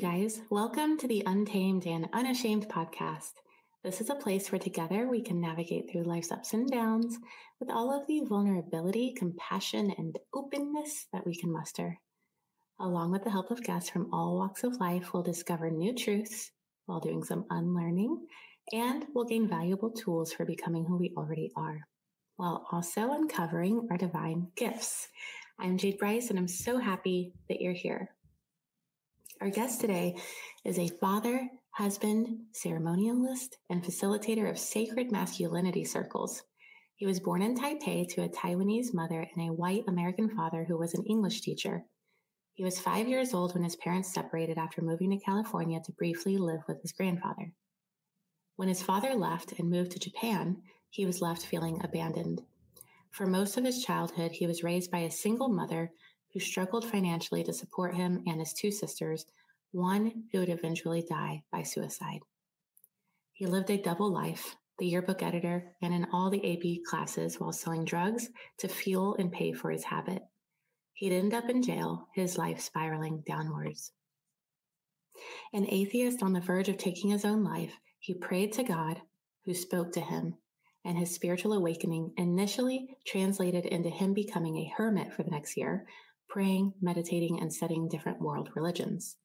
Guys. Welcome to the Untamed and Unashamed podcast. This is a place where together we can navigate through life's ups and downs with all of the vulnerability, compassion, and openness that we can muster. Along with the help of guests from all walks of life, we'll discover new truths while doing some unlearning, and we'll gain valuable tools for becoming who we already are, while also uncovering our divine gifts. I'm Jade Bryce, and I'm so happy that you're here. Our guest today is a father, husband, ceremonialist, and facilitator of sacred masculinity circles. He was born in Taipei to a Taiwanese mother and a white American father who was an English teacher. He was five years old when his parents separated after moving to California to briefly live with his grandfather. When his father left and moved to Japan, he was left feeling abandoned. For most of his childhood, he was raised by a single mother who struggled financially to support him and his two sisters, one who would eventually die by suicide. He lived a double life, the yearbook editor, and in all the AP classes while selling drugs to fuel and pay for his habit. He'd end up in jail, his life spiraling downwards. An atheist on the verge of taking his own life, he prayed to God, who spoke to him, and his spiritual awakening initially translated into him becoming a hermit for the next year, praying, meditating, and studying different world religions.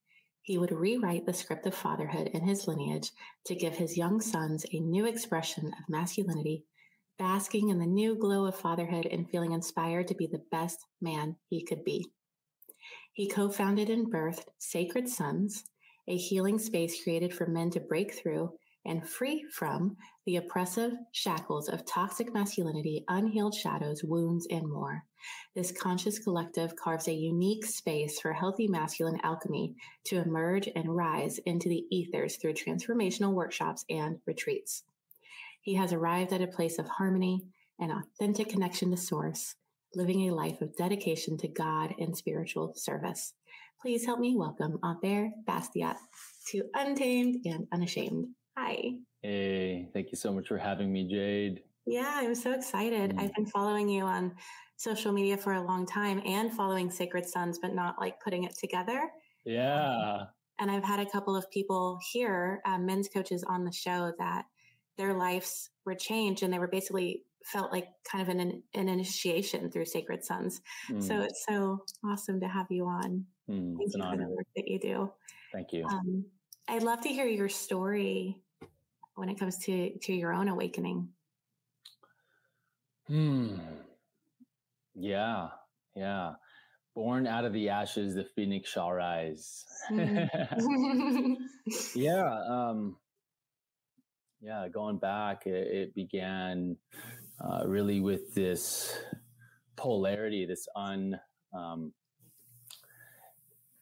He would rewrite the script of fatherhood in his lineage to give his young sons a new expression of masculinity, basking in the new glow of fatherhood and feeling inspired to be the best man he could be. He co founded and birthed Sacred Sons, a healing space created for men to break through and free from the oppressive shackles of toxic masculinity, unhealed shadows, wounds, and more. This conscious collective carves a unique space for healthy masculine alchemy to emerge and rise into the ethers through transformational workshops and retreats. He has arrived at a place of harmony and authentic connection to source, living a life of dedication to God and spiritual service. Please help me welcome Albert Bastiat to Untamed and Unashamed. Hi. Hey, thank you so much for having me, Jade. Yeah, I'm so excited. Mm. I've been following you on social media for a long time and following Sacred Sons, but not like putting it together. Yeah. And I've had a couple of people here, um, men's coaches on the show, that their lives were changed and they were basically felt like kind of an, an initiation through Sacred Sons. So Mm, it's so awesome to have you on. mm, Thank it's an you for the honor. work that you do. Thank you. Um, I'd love to hear your story when it comes to to your own awakening. Hmm. Yeah. Yeah. Born out of the ashes, the phoenix shall rise. Mm. yeah. Um, yeah. Going back, it, it began uh, really with this polarity, this un, um,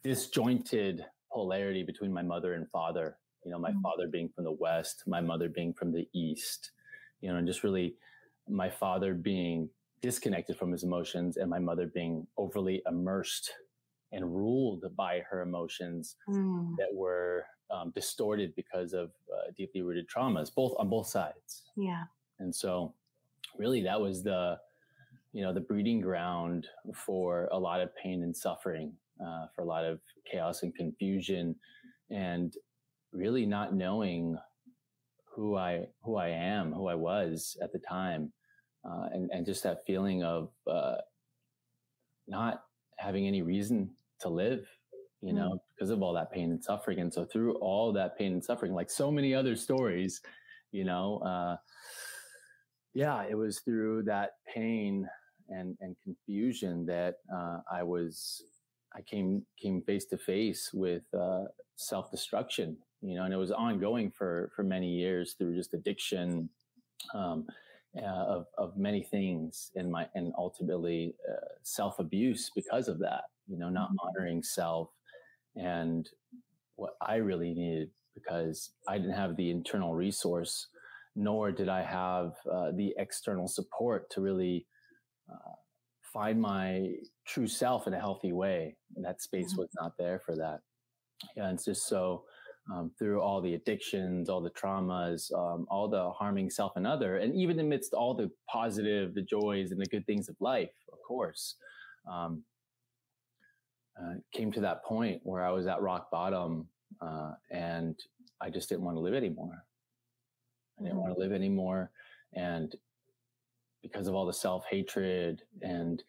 disjointed polarity between my mother and father. You know, my Mm. father being from the west, my mother being from the east. You know, and just really my father being disconnected from his emotions and my mother being overly immersed and ruled by her emotions Mm, that were um, distorted because of uh, deeply rooted traumas, both on both sides. yeah. And so, really, that was the, you know, the breeding ground for a lot of pain and suffering, uh, for a lot of chaos and confusion, and really not knowing who I who I am, who I was at the time, uh, and and just that feeling of uh, not having any reason to live, you Mm. know, because of all that pain and suffering. And so through all that pain and suffering, like so many other stories, you know, uh, yeah, it was through that pain and and confusion that uh, I was I came came face to face with uh, self destruction. You know, and it was ongoing for for many years through just addiction um, uh, of of many things, and my and ultimately uh, self abuse because of that. You know, not mm-hmm. honoring self and what I really needed because I didn't have the internal resource, nor did I have uh, the external support to really uh, find my true self in a healthy way. And that space mm-hmm. was not there for that. Yeah, and it's just so um, through all the addictions, all the traumas, um, all the harming self and other, and even amidst all the positive, the joys, and the good things of life, of course, um, uh, came to that point where I was at rock bottom, uh, and I just didn't want to live anymore. I didn't mm-hmm. want to live anymore, and because of all the self hatred and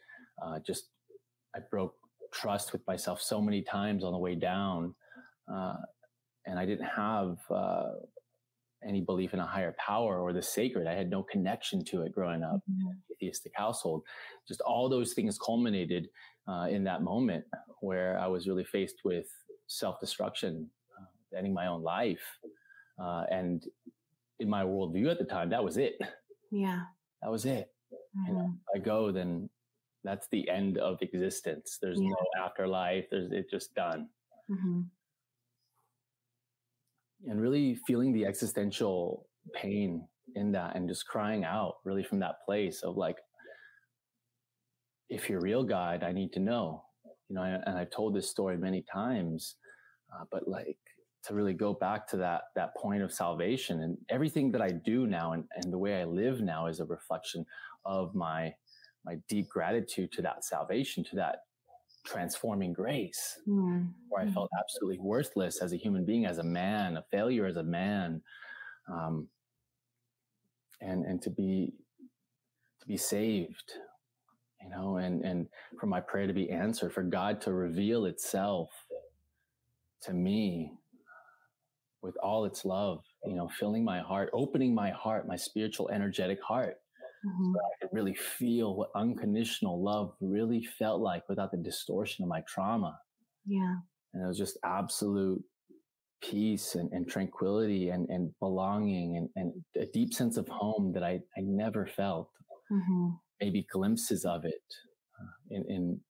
uh, just I broke trust with myself so many times on the way down, uh, and I didn't have uh, any belief in a higher power or the sacred. I had no connection to it growing up mm-hmm. in an atheistic household. Just all those things culminated uh, in that moment where I was really faced with self destruction, uh, ending my own life, uh, and in my worldview at the time, that was it. Yeah that was it. Mm-hmm. And if I go, then that's the end of existence. There's yeah. no afterlife. There's it's just done. Mm-hmm. And really feeling the existential pain in that and just crying out really from that place of like, if you're real God, I need to know, you know, and I've told this story many times, uh, but like to really go back to that that point of salvation and everything that I do now and, and the way I live now is a reflection of my my deep gratitude to that salvation, to that transforming grace, mm-hmm. where I felt absolutely worthless as a human being, as a man, a failure as a man, um, and and to be to be saved, you know, and and for my prayer to be answered, for God to reveal itself to me with all its love, you know, filling my heart, opening my heart, my spiritual, energetic heart. Mm-hmm. So I could really feel what unconditional love really felt like without the distortion of my trauma. Yeah. And it was just absolute peace and, and tranquility and, and belonging and, and a deep sense of home that I, I never felt. Mm-hmm. Maybe glimpses of it uh, in, in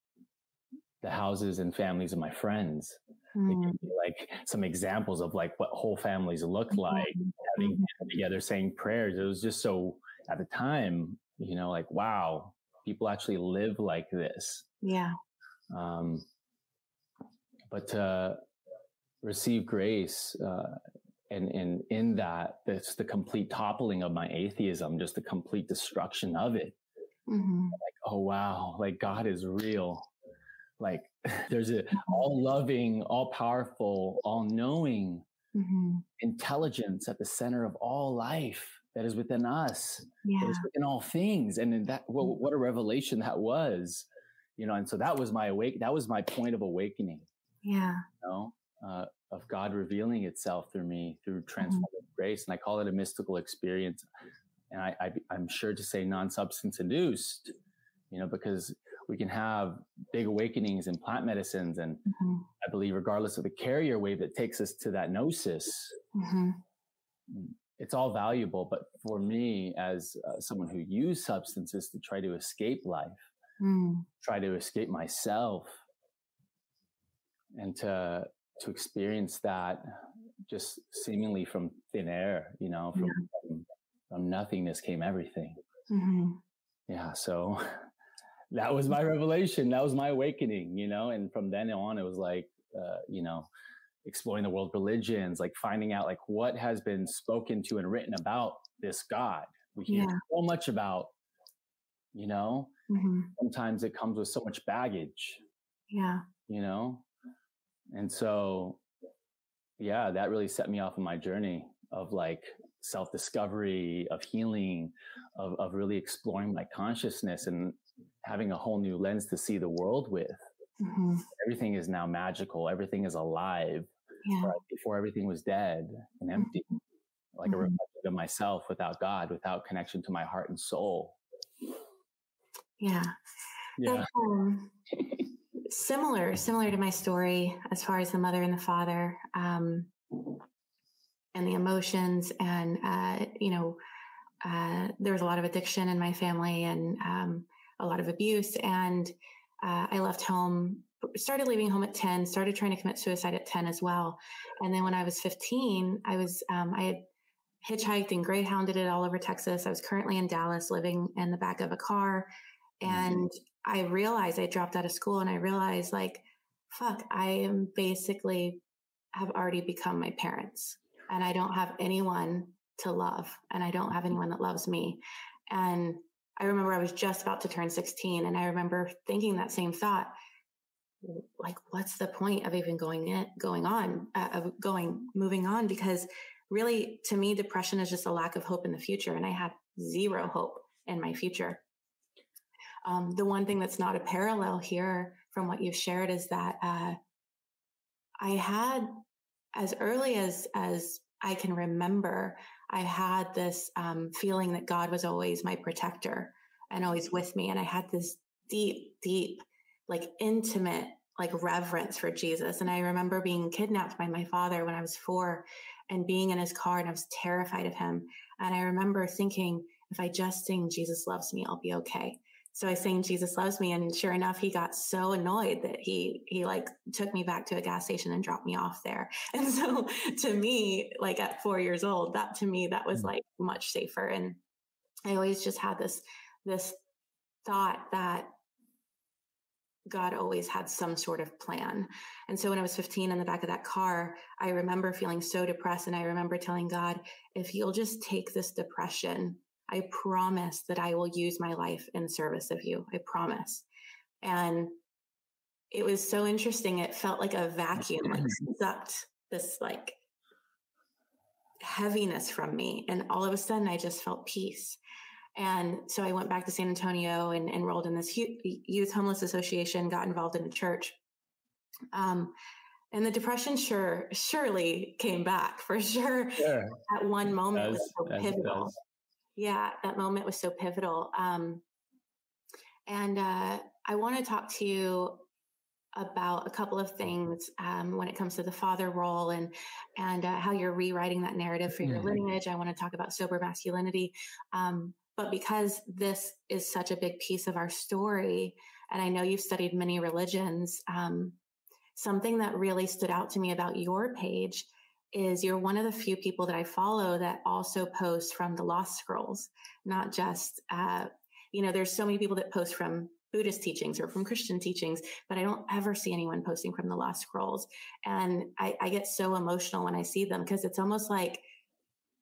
the houses and families of my friends. Mm. like some examples of like what whole families look like having mm-hmm. together saying prayers. It was just so at the time, you know, like, wow, people actually live like this. Yeah. Um, but to receive grace, uh, and, and in that, it's the complete toppling of my atheism, just the complete destruction of it. Mm-hmm. Like, oh wow, like God is real. Like there's a all loving, all powerful, all knowing mm-hmm. intelligence at the center of all life that is within us, yeah. that is within all things. And in that, what, what a revelation that was, you know, and so that was my awake, that was my point of awakening. Yeah. You know, uh, of God revealing itself through me through mm-hmm. transformative mm-hmm. grace. And I call it a mystical experience. And I, I, I'm sure to say non-substance induced, you know, because we can have big awakenings in plant medicines. And mm-hmm. I believe, regardless of the carrier wave that takes us to that gnosis, mm-hmm. Mm, it's all valuable. But for me, as uh, someone who used substances to try to escape life, mm. try to escape myself, and to to experience that just seemingly from thin air, you know, from, yeah. from, from nothingness came everything. Mm-hmm. Yeah. So that was my revelation. That was my awakening, you know. And from then on, it was like, uh, you know, exploring the world religions, like finding out like what has been spoken to and written about this God. We hear yeah. so much about, you know. Mm-hmm. Sometimes it comes with so much baggage. Yeah. You know, and so, yeah, that really set me off on my journey of like self discovery, of healing, of, of really exploring my consciousness and having a whole new lens to see the world with. Mm-hmm. Everything is now magical. Everything is alive. Yeah. Right? Before everything was dead and mm-hmm. empty, like mm-hmm. a reflection of myself without God, without connection to my heart and soul. Yeah. Yeah. um, similar, similar to my story as far as the mother and the father, um, and the emotions, and uh, you know, uh, there was a lot of addiction in my family and um, a lot of abuse, and uh, I left home. Started leaving home at 10, started trying to commit suicide at 10 as well. And then when I was 15, I was, um, I had hitchhiked and greyhounded it all over Texas. I was currently in Dallas living in the back of a car. Mm-hmm. And I realized I dropped out of school and I realized like, fuck, I am basically have already become my parents and I don't have anyone to love and I don't have anyone that loves me. And I remember I was just about to turn 16 and I remember thinking that same thought like what's the point of even going in going on uh, of going moving on? Because really to me depression is just a lack of hope in the future and I had zero hope in my future. Um, the one thing that's not a parallel here from what you've shared is that uh, I had, as early as as I can remember, I had this um, feeling that God was always my protector and always with me, and I had this deep, deep, like intimate, like reverence for Jesus. And I remember being kidnapped by my father when I was four, and being in his car, and I was terrified of him. And I remember thinking, if I just sing Jesus loves me, I'll be okay. So I sang Jesus loves me. And sure enough, he got so annoyed that he, he like took me back to a gas station and dropped me off there. And so to me, like at four years old, that to me, that was mm. like much safer. And I always just had this, this thought that God always had some sort of plan. And so when I was 15 in the back of that car, I remember feeling so depressed. And I remember telling God, if you'll just take this depression I promise that I will use my life in service of you. I promise. And it was so interesting. It felt like a vacuum, like sucked this like heaviness from me. And all of a sudden I just felt peace. And so I went back to San Antonio and enrolled in this youth homeless association, got involved in a church. Um, and the depression sure surely came back for sure. sure. At one moment as, was so pivotal. Yeah, that moment was so pivotal. Um, and uh, I want to talk to you about a couple of things um, when it comes to the father role and and uh, how you're rewriting that narrative for your mm-hmm. lineage. I want to talk about sober masculinity, um, but because this is such a big piece of our story, and I know you've studied many religions, um, something that really stood out to me about your page is you're one of the few people that I follow that also post from the Lost Scrolls, not just, uh, you know, there's so many people that post from Buddhist teachings or from Christian teachings, but I don't ever see anyone posting from the Lost Scrolls. And I, I get so emotional when I see them because it's almost like,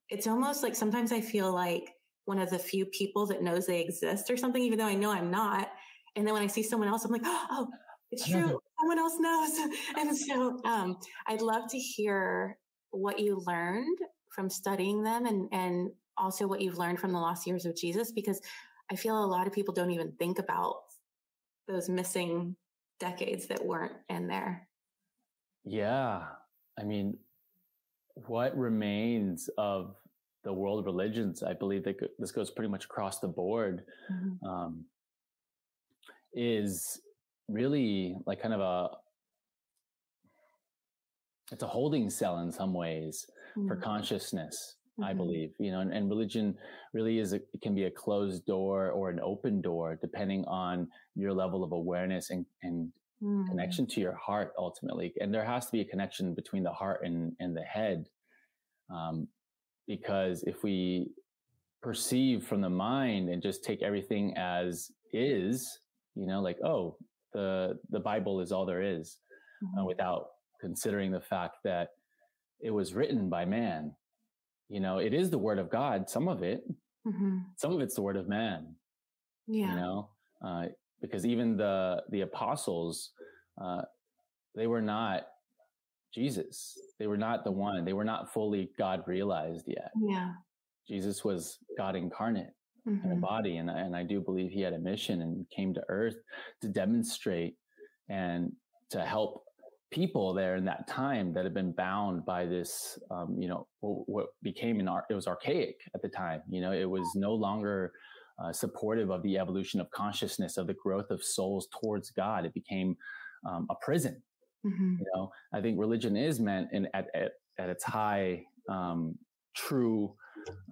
it's almost like sometimes I feel like one of the few people that knows they exist or something, even though I know I'm not. And then when I see someone else, I'm like, oh, it's true. Someone else knows. and so um, I'd love to hear what you learned from studying them and, and also what you've learned from the lost years of Jesus, because I feel a lot of people don't even think about those missing decades that weren't in there. Yeah. I mean, what remains of the world religions, I believe that this goes pretty much across the board, mm-hmm. um, is really like kind of a it's a holding cell in some ways mm-hmm. for consciousness mm-hmm. i believe you know and, and religion really is a, it can be a closed door or an open door depending on your level of awareness and, and mm-hmm. connection to your heart ultimately and there has to be a connection between the heart and, and the head um, because if we perceive from the mind and just take everything as is you know like oh the the bible is all there is uh, mm-hmm. without considering the fact that it was written by man. You know, it is the word of God, some of it, mm-hmm. some of it's the word of man. Yeah. You know, uh, because even the, the apostles, uh, they were not Jesus. They were not the one. They were not fully God realized yet. Yeah. Jesus was God incarnate mm-hmm. in a body. And, and I do believe he had a mission and came to earth to demonstrate and to help people there in that time that had been bound by this, um, you know, what became an art, it was archaic at the time. You know, it was no longer uh, supportive of the evolution of consciousness, of the growth of souls towards God. It became um, a prison. Mhm. You know, I think religion is meant in at at, at its high um, true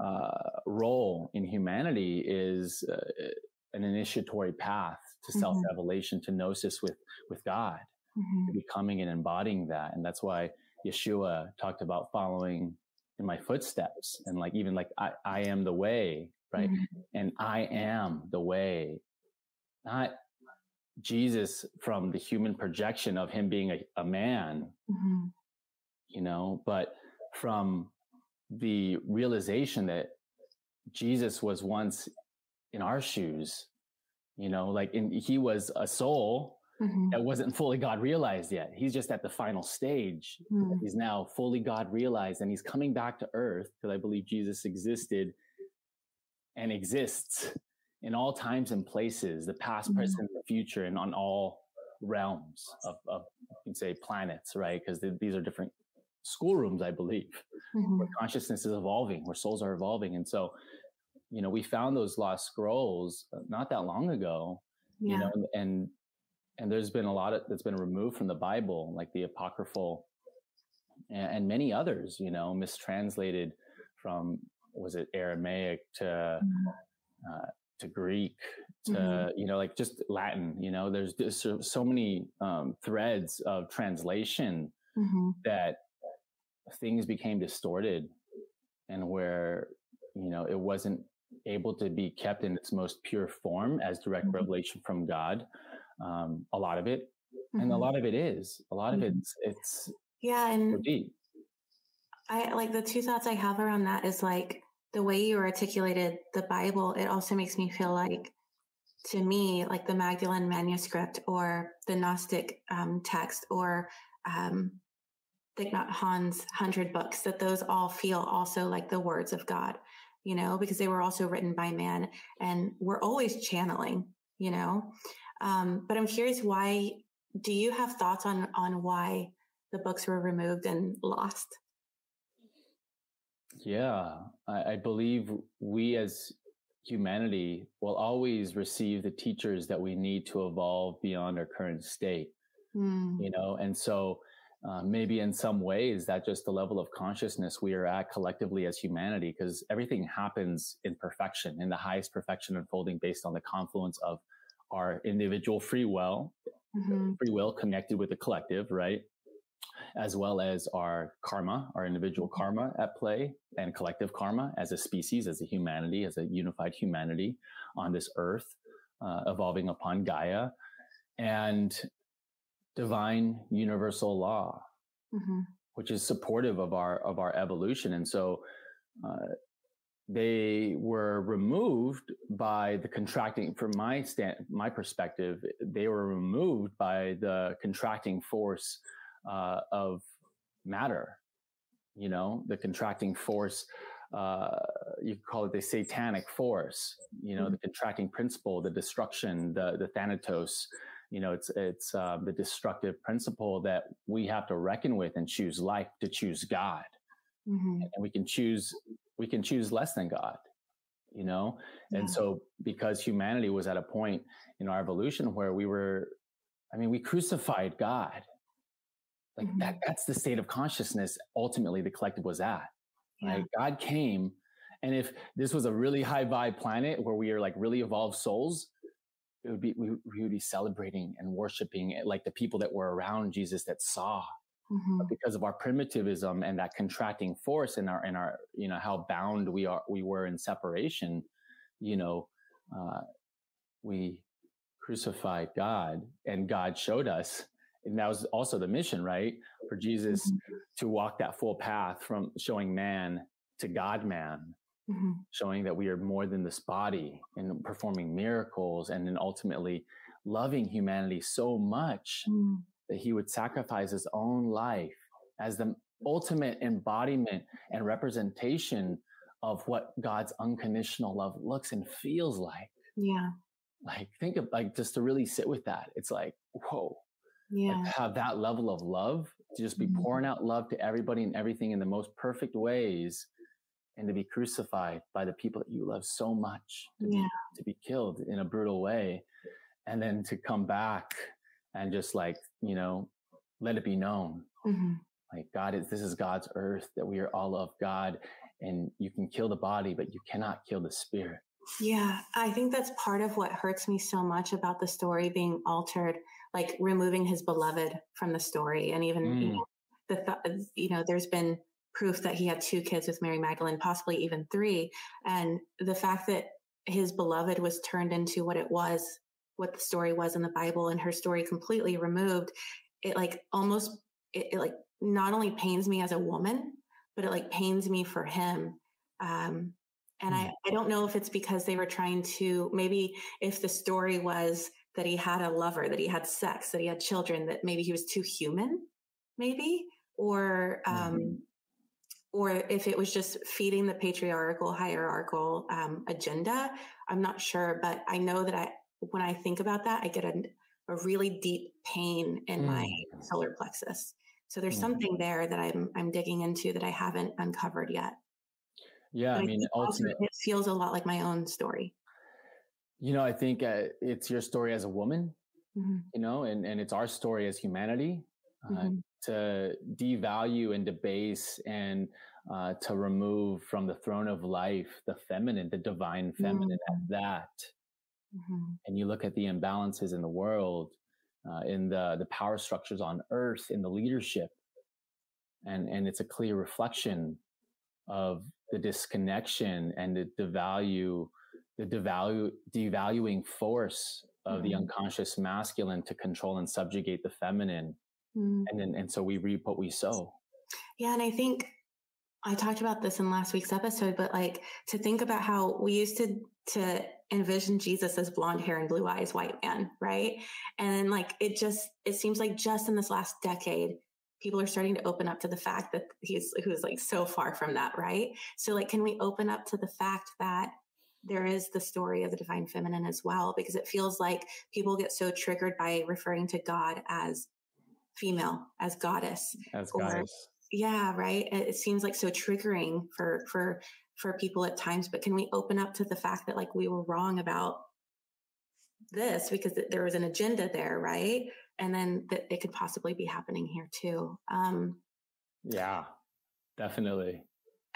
uh, role in humanity is uh, an initiatory path to Mhm. self revelation, to gnosis with with God, Mhm. becoming and embodying that, and that's why Yeshua talked about following in my footsteps, and like even like I I am the way, right, Mhm. and I am the way, not Jesus from the human projection of him being a, a man, Mhm. you know, but from the realization that Jesus was once in our shoes, you know, like in, he was a soul Mhm. that wasn't fully God realized yet. He's just at the final stage. Mm. He's now fully God realized and he's coming back to earth because I believe Jesus existed and exists in all times and places, the past, Mhm. present, and the future, and on all realms of, of you can say planets, right? Because these are different schoolrooms, I believe where consciousness is evolving, where souls are evolving. And so, you know, we found those lost scrolls uh, not that long ago, Yeah. you know, and, and there's been a lot of that's been removed from the Bible, like the apocryphal and, and many others, you know, mistranslated from was it Aramaic to Mhm. uh, to Greek to Mhm. you know like just Latin. You know, there's just so, many um, threads of translation Mhm. that things became distorted and where you know it wasn't able to be kept in its most pure form as direct Mhm. revelation from god um, a lot of it and a Mhm. lot of it is a lot of Mhm. it's it's Yeah, and deep I like the two thoughts I have around that is like the way you articulated the Bible, it also makes me feel like to me, like the Magdalene manuscript or the Gnostic um, text or um, Thich Nhat Hanh's hundred books, that those all feel also like the words of God, you know, because they were also written by man and we're always channeling, you know. Um, but I'm curious why do you have thoughts on on why the books were removed and lost? yeah I, I believe we as humanity will always receive the teachers that we need to evolve beyond our current state Mm, you know and so uh, maybe in some ways that just the level of consciousness we are at collectively as humanity because everything happens in perfection in the highest perfection unfolding based on the confluence of our individual free will mhm, free will connected with the collective right? As well as our karma our individual karma at play and collective karma as a species as a humanity as a unified humanity on this earth uh, evolving upon gaia and divine universal law mhm, which is supportive of our of our evolution. And so uh, they were removed by the contracting from my stand my perspective they were removed by the contracting force uh, of matter you know the contracting force uh, you could call it the satanic force you know the contracting principle the destruction the the thanatos you know it's it's uh, the destructive principle that we have to reckon with and choose life to choose god mhm, and we can choose we can choose less than god you know? And so because humanity was at a point in our evolution where we were i mean we crucified god. Like Mhm. that that's the state of consciousness ultimately the collective was at Yeah. right? God came and if this was a really high vibe planet where we are like really evolved souls it would be we, we would be celebrating and worshiping it like the people that were around jesus that saw mhm, but because of our primitivism and that contracting force in our in our you know how bound we are we were in separation you know uh, we crucified god and god showed us and that was also the mission right? For jesus Mhm. to walk that full path from showing man to god man mhm, showing that we are more than this body and performing miracles and then ultimately loving humanity so much mm, that he would sacrifice his own life as the ultimate embodiment and representation of what God's unconditional love looks and feels like. Yeah. Like, think of like just to really sit with that. It's like, whoa, Yeah. like have that level of love to just be Mhm. pouring out love to everybody and everything in the most perfect ways and to be crucified by the people that you love so much to, Yeah. be, to be killed in a brutal way and then to come back and just like, you know, let it be known. Mm-hmm. Like God is, this is God's earth that we are all of God and you can kill the body, but you cannot kill the spirit. Yeah, I think that's part of what hurts me so much about the story being altered, like removing his beloved from the story. And even, mm. you know, the, th- you know, there's been proof that he had two kids with Mary Magdalene, possibly even three. And the fact that his beloved was turned into what it was, what the story was in the Bible and her story completely removed, it like almost, it, it like not only pains me as a woman, but it like pains me for him. Um, and I, hmm. I don't know if it's because they were trying to, maybe if the story was that he had a lover, that he had sex, that he had children, that maybe he was too human, maybe, or, um, mm-hmm. or if it was just feeding the patriarchal, hierarchical um, agenda. I'm not sure, but I know that I, when I think about that, I get a, a really deep pain in mm. my solar plexus. So there's mm. something there that I'm I'm digging into that I haven't uncovered yet. Yeah, but I mean, ultimately, it feels a lot like my own story. You know, I think uh, it's your story as a woman. Mm-hmm. You know, and and it's our story as humanity uh, mm-hmm. to devalue and debase and uh, to remove from the throne of life the feminine, the divine feminine mm-hmm. at that. Mm-hmm. And you look at the imbalances in the world, uh, in the the power structures on Earth, in the leadership, and and it's a clear reflection of the disconnection and the devalue, the devalue, devaluing force of mm-hmm. the unconscious masculine to control and subjugate the feminine. Mm-hmm. And then, and so we reap what we sow. Yeah. And I think I talked about this in last week's episode, but like to think about how we used to, to envision Jesus as blonde hair and blue eyes, white man, right? And then like it just, it seems like just in this last decade, people are starting to open up to the fact that he's who's like so far from that, right? So like, can we open up to the fact that there is the story of the divine feminine as well? Because it feels like people get so triggered by referring to God as female, as goddess, as goddess. Yeah, right. It, seems like so triggering for for for people at times. But can we open up to the fact that like we were wrong about this because there was an agenda there, right? and then that it could possibly be happening here too. Um, yeah, definitely.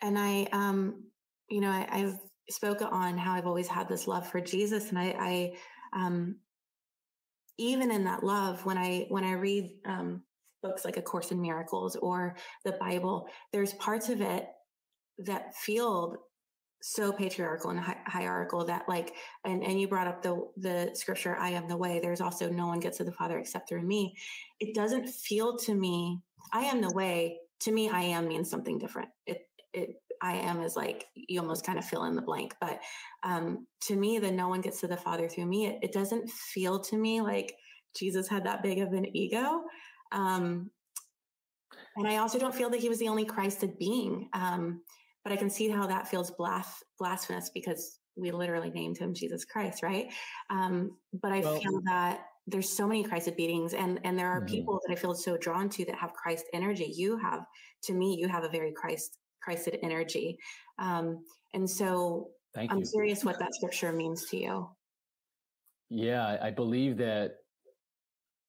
And I, um, you know, I, have spoken on how I've always had this love for Jesus, and I, I um, even in that love, when I when I read um, books like A Course in Miracles or the Bible, there's parts of it that feel so patriarchal and hi- hierarchical that like and and you brought up the the scripture i am the way there's also no one gets to the father except through me. It doesn't feel to me i am the way to me i am means something different. It it i am is like you almost kind of fill in the blank but um to me the no one gets to the father through me it, it doesn't feel to me like jesus had that big of an ego um and i also don't feel that he was the only christed being um but I can see how that feels blasphemous because we literally named him Jesus Christ, right? Um, but I well, feel that there's so many Christed beings, and and there are mm-hmm. people that I feel so drawn to that have Christ energy. You have, to me, you have a very Christ Christed energy, um, and so Thank I'm you. curious what that scripture means to you. Yeah, I believe that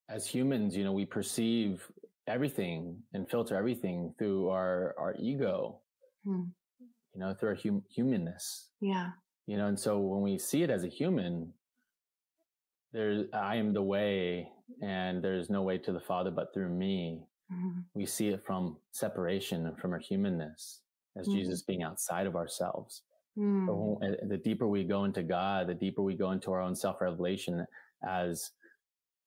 as humans, you know, we perceive everything and filter everything through our our ego. Hmm you know, through our hum- humanness. Yeah. You know, and so when we see it as a human, there's I am the way, and there's no way to the Father but through me. Mm-hmm. We see it from separation and from our humanness as mm-hmm. Jesus being outside of ourselves. Mm. When, the deeper we go into God, the deeper we go into our own self revelation as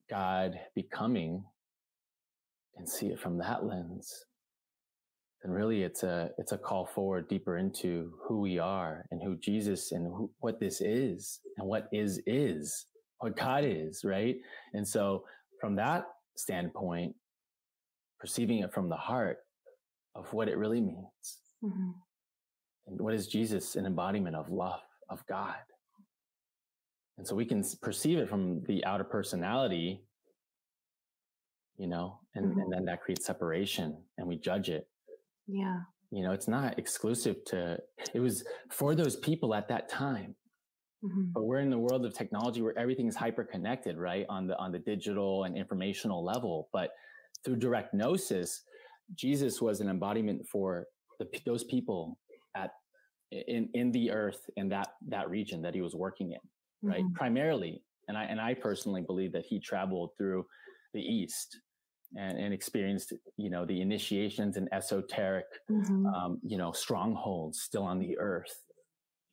God becoming and see it from that lens, then really it's a it's a call forward deeper into who we are and who Jesus and who, what this is and what is is what God is, right? And so from that standpoint, perceiving it from the heart of what it really means. Mm-hmm. And what is Jesus an embodiment of love of God? And so we can perceive it from the outer personality, you know, and, mm-hmm. and then that creates separation and we judge it yeah. You know, it's not exclusive to, it was for those people at that time. Mm-hmm. But we're in the world of technology where everything is hyper connected, right? On the on the digital and informational level. But through direct gnosis, Jesus was an embodiment for the, those people at in in the earth in that that region that he was working in, right? Mm-hmm. Primarily, and I and I personally believe that he traveled through the East and, and experienced, you know, the initiations and esoteric, mm-hmm. um, you know, strongholds still on the earth,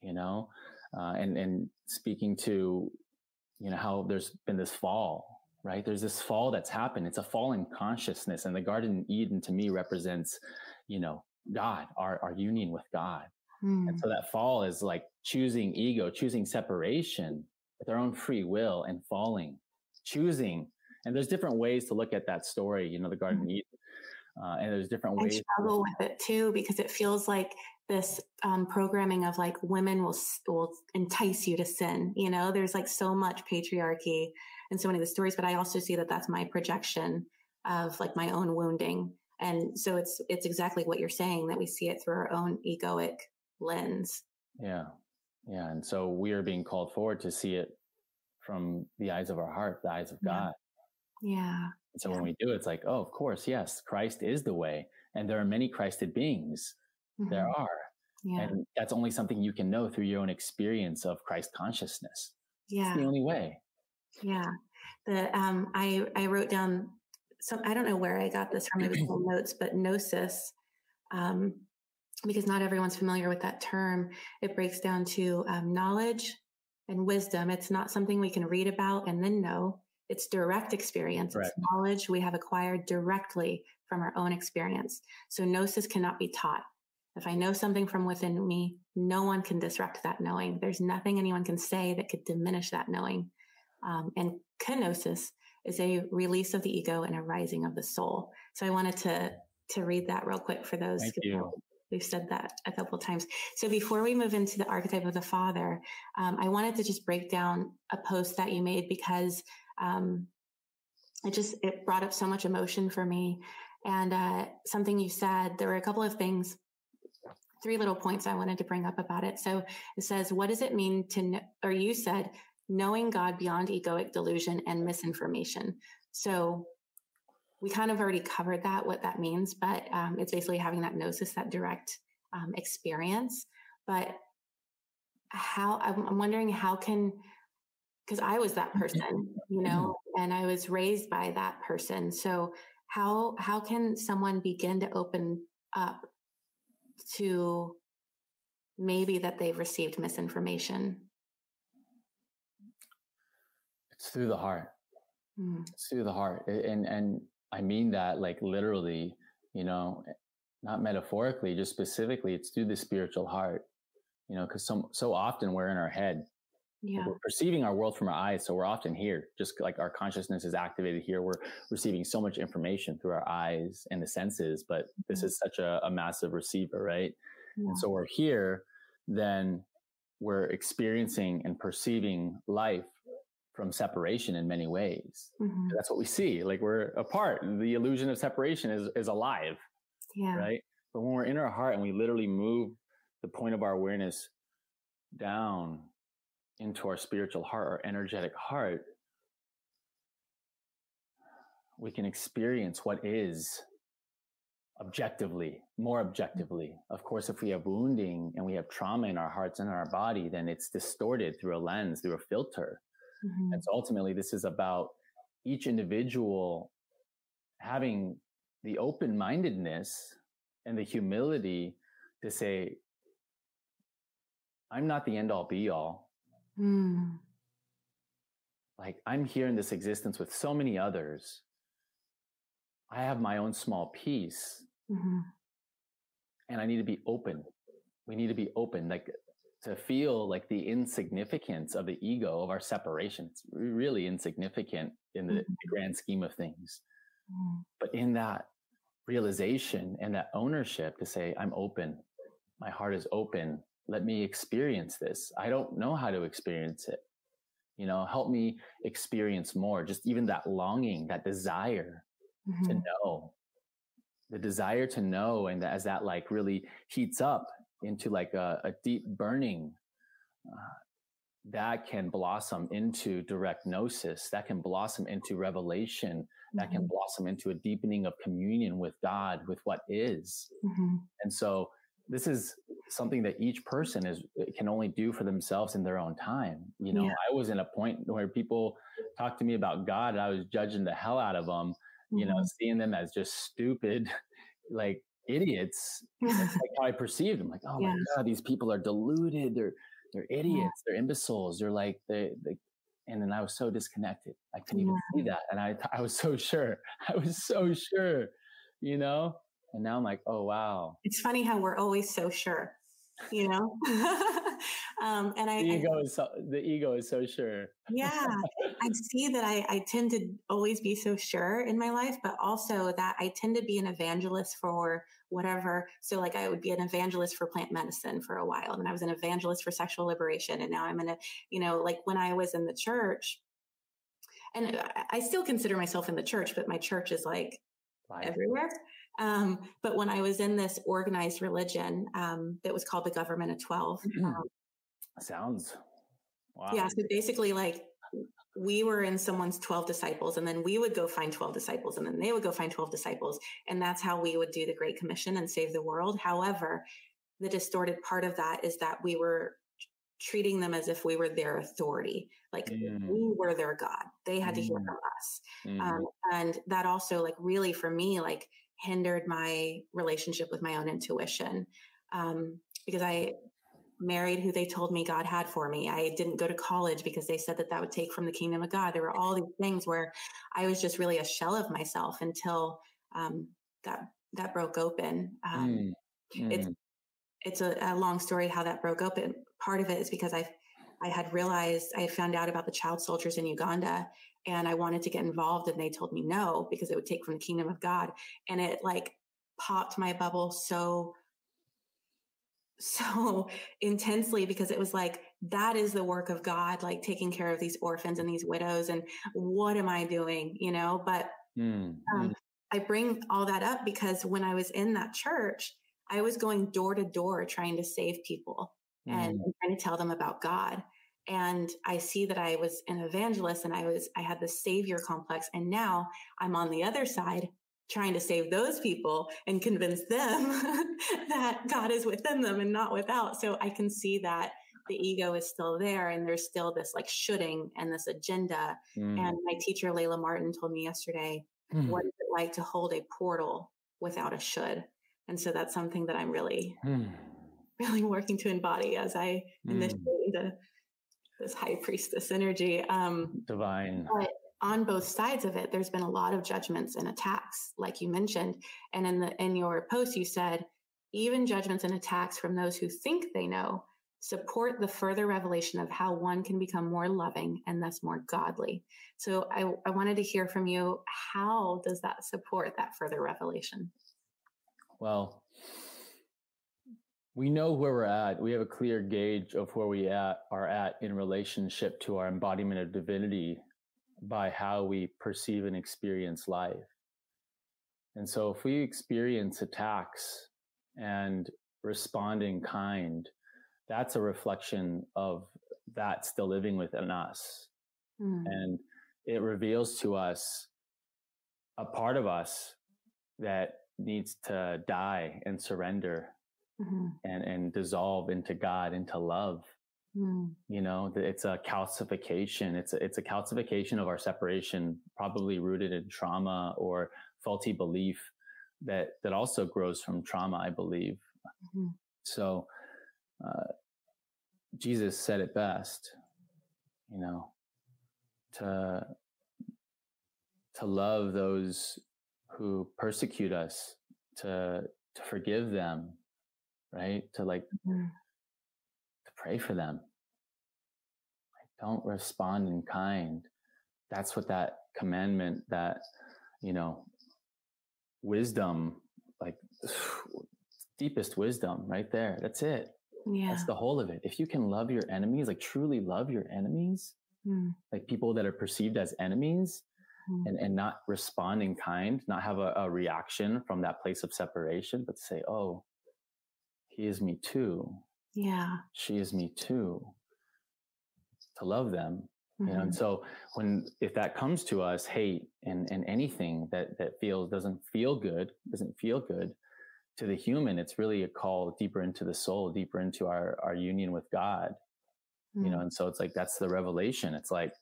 you know, uh, and and speaking to, you know, how there's been this fall, right? There's this fall that's happened. It's a fall in consciousness, and the Garden Eden to me represents, you know, God, our our union with God. Mm. And so that fall is like choosing ego, choosing separation with our own free will and falling, choosing and there's different ways to look at that story, you know, the Garden mm-hmm. Eden. Uh, and there's different ways. I struggle with it too because it feels like this um, programming of like women will will entice you to sin. You know, there's like so much patriarchy in so many of the stories, but I also see that that's my projection of like my own wounding, and so it's it's exactly what you're saying that we see it through our own egoic lens. Yeah, yeah, and so we are being called forward to see it from the eyes of our heart, the eyes of God. Yeah. And so yeah. when we do it's like, oh, of course, yes, Christ is the way. And there are many Christed beings. Mm-hmm. There are. Yeah. And that's only something you can know through your own experience of Christ consciousness. Yeah. It's the only way. Yeah. The um I I wrote down some I don't know where I got this from maybe notes, but gnosis, um, because not everyone's familiar with that term. It breaks down to um, knowledge and wisdom. It's not something we can read about and then know. It's direct experience. It's knowledge we have acquired directly from our own experience. So gnosis cannot be taught. If I know something from within me, no one can disrupt that knowing. There's nothing anyone can say that could diminish that knowing. Um, and kenosis is a release of the ego and a rising of the soul. So I wanted to to read that real quick for those Thank you. We've said that a couple of times. So before we move into the archetype of the father, um, I wanted to just break down a post that you made because um, it just it brought up so much emotion for me. And uh, something you said there were a couple of things three little points i wanted to bring up about it. So it says what does it mean to know, or you said knowing god beyond egoic delusion and misinformation. So we kind of already covered that what that means but um, it's basically having that gnosis that direct um, experience but how I'm wondering how can because I was that person, you mm-hmm. know, and I was raised by that person. So how how can someone begin to open up to maybe that they've received misinformation? It's through the heart. Mm. It's through the heart. And and I mean that like literally, you know, not metaphorically, just specifically, it's through the spiritual heart. You know, because so so often we're in our head yeah. We're perceiving our world from our eyes. So we're often here, just like our consciousness is activated here. We're receiving so much information through our eyes and the senses, but this mm-hmm. is such a, a, massive receiver, right? Yeah. And so we're here, then we're experiencing and perceiving life from separation in many ways. Mm-hmm. That's what we see. Like we're apart. The illusion of separation is, is alive. Yeah. Right. But when we're in our heart and we literally move the point of our awareness down into our spiritual heart, our energetic heart, we can experience what is objectively, more objectively. Of course, if we have wounding and we have trauma in our hearts and in our body, then it's distorted through a lens, through a filter. Mm-hmm. And so ultimately, this is about each individual having the open mindedness and the humility to say, I'm not the end all be all. Mm. Like I'm here in this existence with so many others. I have my own small piece. Mm-hmm. And I need to be open. We need to be open, like to feel like the insignificance of the ego of our separation. It's really insignificant in the, mm-hmm. grand scheme of things. Mm-hmm. But in that realization and that ownership to say, I'm open, my heart is open, let me experience this. I don't know how to experience it. You know, help me experience more. Just even that longing, that desire mm-hmm. to know, the desire to know. And as that like really heats up into like a, a deep burning, uh, that can blossom into direct gnosis, that can blossom into revelation, that can Mhm. blossom into a deepening of communion with God, with what is. Mhm. And so this is something that each person is can only do for themselves in their own time. You know, Yeah. I was in a point where people talked to me about God and I was judging the hell out of them, you know, Mhm. seeing them as just stupid, like idiots. That's like how I perceived them. Like, oh my God, these people are deluded. They're they're idiots. They're imbeciles. They're like they, they and then I was so disconnected. I couldn't even see that. And I I was so sure. I was so sure, you know? And now I'm like, oh wow. It's funny how we're always so sure, you know? um, and I, The I- ego is so the ego is so sure. yeah, I see that I, I tend to always be so sure in my life, but also that I tend to be an evangelist for whatever. So, like, I would be an evangelist for plant medicine for a while, and I was an evangelist for sexual liberation, and now I'm in a, you know, like when I was in the church, and I- I still consider myself in the church, but my church is like Like, everywhere. Um, but when I was in this organized religion um, that was called the Government of 12, um, sounds wow. yeah, so basically, like, we were in someone's 12 disciples, and then we would go find 12 disciples, and then they would go find 12 disciples. And that's how we would do the Great Commission and save the world. However, the distorted part of that is that we were treating them as if we were their authority. Like Mm. we were their God. They had to hear Mm. from us. Mhm. Um, and that also like really for me, like hindered my relationship with my own intuition. Um, because I married who they told me God had for me. I didn't go to college because they said that that would take from the kingdom of God. There were all these things where I was just really a shell of myself until um, that that broke open. Um, Mm. it's Mm. it's a, a long story how that broke open. Part of it is because I I had realized I had found out about the child soldiers in Uganda and I wanted to get involved and they told me no because it would take from the kingdom of God and it like popped my bubble so so intensely because it was like that is the work of God like taking care of these orphans and these widows and what am I doing you know but Mm. um, Mm. I bring all that up because when I was in that church, I was going door to door trying to save people and Mm. trying to tell them about God. And I see that I was an evangelist and I was, I had the savior complex. And now I'm on the other side trying to save those people and convince them that God is within them and not without. So I can see that the ego is still there and there's still this like shooting and this agenda. Mm. And my teacher, Layla Martin, told me yesterday, Mm. what is it like to hold a portal without a should? And so that's something that I'm really, Mm. really working to embody as I initiate into this high priestess energy. Um, Divine. but on both sides of it, there's been a lot of judgments and attacks, like you mentioned. And in the in your post, you said even judgments and attacks from those who think they know support the further revelation of how one can become more loving and thus more godly. So I, I wanted to hear from you. How does that support that further revelation? Well, we know where we're at. We have a clear gauge of where we at, are at in relationship to our embodiment of divinity by how we perceive and experience life. And so if we experience attacks and respond in kind, that's a reflection of that still living within us. Mm, And it reveals to us a part of us that needs to die and surrender mhm, and, and dissolve into God, into love. Mm, You know, it's a calcification. It's a, it's a calcification of our separation, probably rooted in trauma or faulty belief that, that also grows from trauma, I believe. mhm. So, uh, Jesus said it best, you know, to, to love those who persecute us, to, to forgive them, right? To like, Mhm. to pray for them. Don't respond in kind. That's what that commandment, that, you know, wisdom, like deepest wisdom right there. That's it. Yeah. That's the whole of it. If you can love your enemies, like truly love your enemies, Mm, like people that are perceived as enemies mm, and, and not respond in kind, not have a, a reaction from that place of separation, but say, oh, he is me too. yeah. She is me too. To love them mm-hmm. you know and so when if that comes to us hate and and anything that that feels doesn't feel good doesn't feel good to the human it's really a call deeper into the soul deeper into our our union with god mm-hmm. you know mm. and so it's like that's the revelation it's like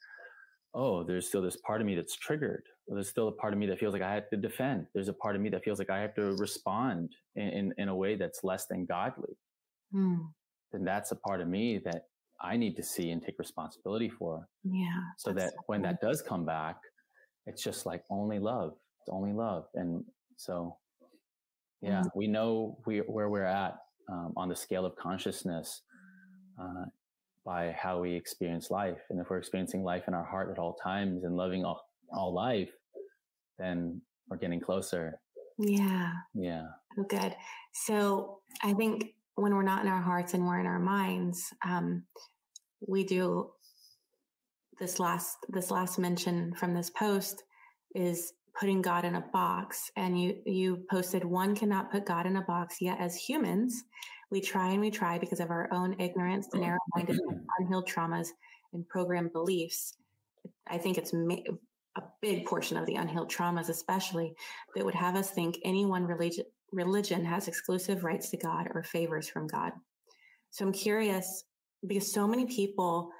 oh there's still this part of me that's triggered there's still a part of me that feels like I have to defend. There's a part of me that feels like I have to respond in, in, in a way that's less than godly. Mm. Then that's a part of me that I need to see and take responsibility for. Yeah. So that when that does come back, it's just like only love. It's only love. And so, yeah, mm. we know we, where we're at um, on the scale of consciousness uh, by how we experience life. And if we're experiencing life in our heart at all times and loving all, all life, then we're getting closer. Yeah. Yeah. Oh, good. So I think when we're not in our hearts and we're in our minds, um, we do this last this last mention from this post is putting God in a box. And you you posted one cannot put God in a box yet as humans. We try and we try because of our own ignorance, the narrow minded, unhealed traumas, and programmed beliefs. I think it's ma- a big portion of the unhealed traumas, especially that would have us think any one religion, religion has exclusive rights to God or favors from God. So I'm curious because so many people,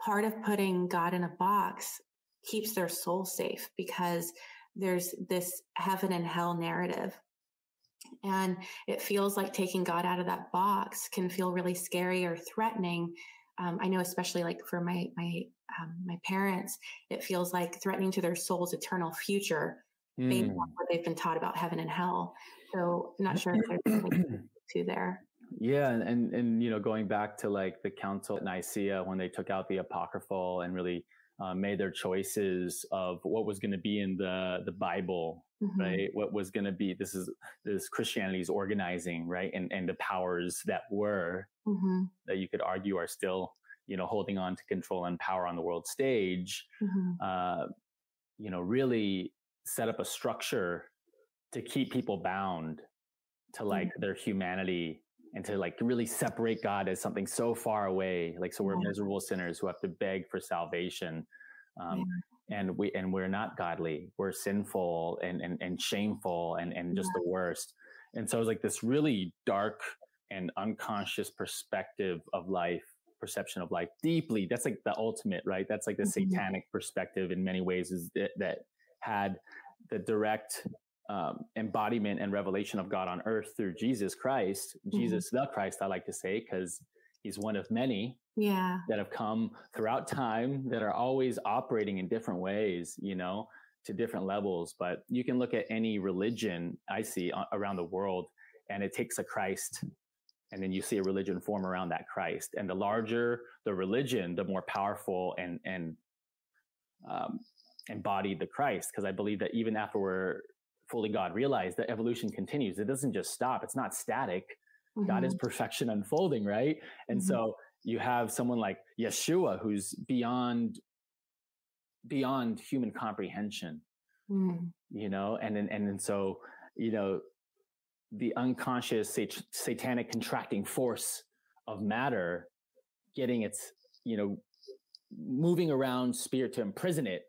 part of putting God in a box keeps their soul safe because there's this heaven and hell narrative. And it feels like taking God out of that box can feel really scary or threatening. Um, I know, especially like for my my um, my parents, it feels like threatening to their soul's eternal future mm. based on what they've been taught about heaven and hell. So, I'm not sure if there's anything to there. Yeah, and, and and you know, going back to like the Council at Nicaea when they took out the apocryphal and really uh, made their choices of what was going to be in the the Bible, mm-hmm. right? What was going to be this is this Christianity's organizing, right? And and the powers that were mm-hmm. that you could argue are still you know, holding on to control and power on the world stage, mm-hmm. uh, you know, really set up a structure to keep people bound to like mm-hmm. their humanity and to like really separate God as something so far away. Like, so we're yeah. miserable sinners who have to beg for salvation. Um, yeah. and we, and we're not godly. We're sinful and, and, and shameful and, and just yeah. the worst. And so it's like this really dark and unconscious perspective of life perception of life deeply. That's like the ultimate, right? That's like the mm-hmm. satanic perspective in many ways is that, that had the direct um, embodiment and revelation of God on earth through Jesus Christ, mm-hmm. Jesus the Christ, I like to say, because he's one of many yeah. that have come throughout time that are always operating in different ways, you know, to different levels. But you can look at any religion I see around the world and it takes a Christ and then you see a religion form around that Christ. And the larger the religion, the more powerful and and um, embodied the Christ. Because I believe that even after we're fully God realized, that evolution continues. It doesn't just stop. It's not static. Mm-hmm. God is mm-hmm. perfection unfolding, right? And mm-hmm. so you have someone like Yeshua who's beyond beyond human comprehension. Mm. You know, and and and, and so you know the unconscious sat- satanic contracting force of matter getting its you know moving around spirit to imprison it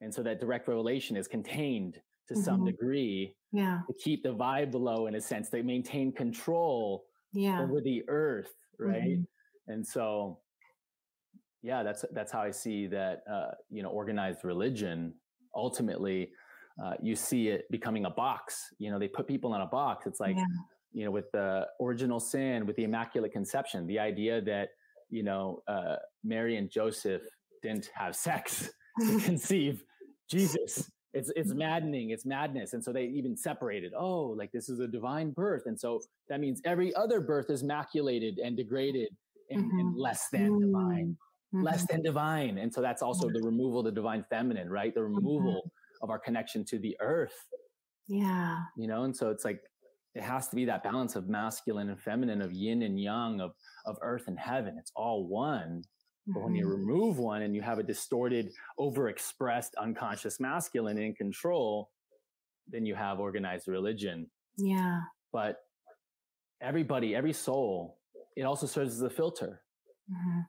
and so that direct revelation is contained to mm-hmm. some degree yeah to keep the vibe low in a sense they maintain control yeah. over the earth right mm-hmm. and so yeah that's that's how i see that uh, you know organized religion ultimately uh, you see it becoming a box. You know, they put people in a box. It's like, yeah. you know, with the original sin, with the Immaculate Conception, the idea that, you know, uh, Mary and Joseph didn't have sex to conceive Jesus. It's it's maddening. It's madness. And so they even separated. Oh, like this is a divine birth, and so that means every other birth is maculated and degraded and, mm-hmm. and less than mm-hmm. divine, less mm-hmm. than divine. And so that's also the removal of the divine feminine, right? The removal mm-hmm of our connection to the earth. Yeah. You know, and so it's like it has to be that balance of masculine and feminine, of yin and yang, of of earth and heaven. It's all one. Mm-hmm. But when you mm-hmm. remove one and you have a distorted, overexpressed, unconscious masculine in control, then you have organized religion. Yeah. But everybody, every soul, it also serves as a filter. Mm-hmm.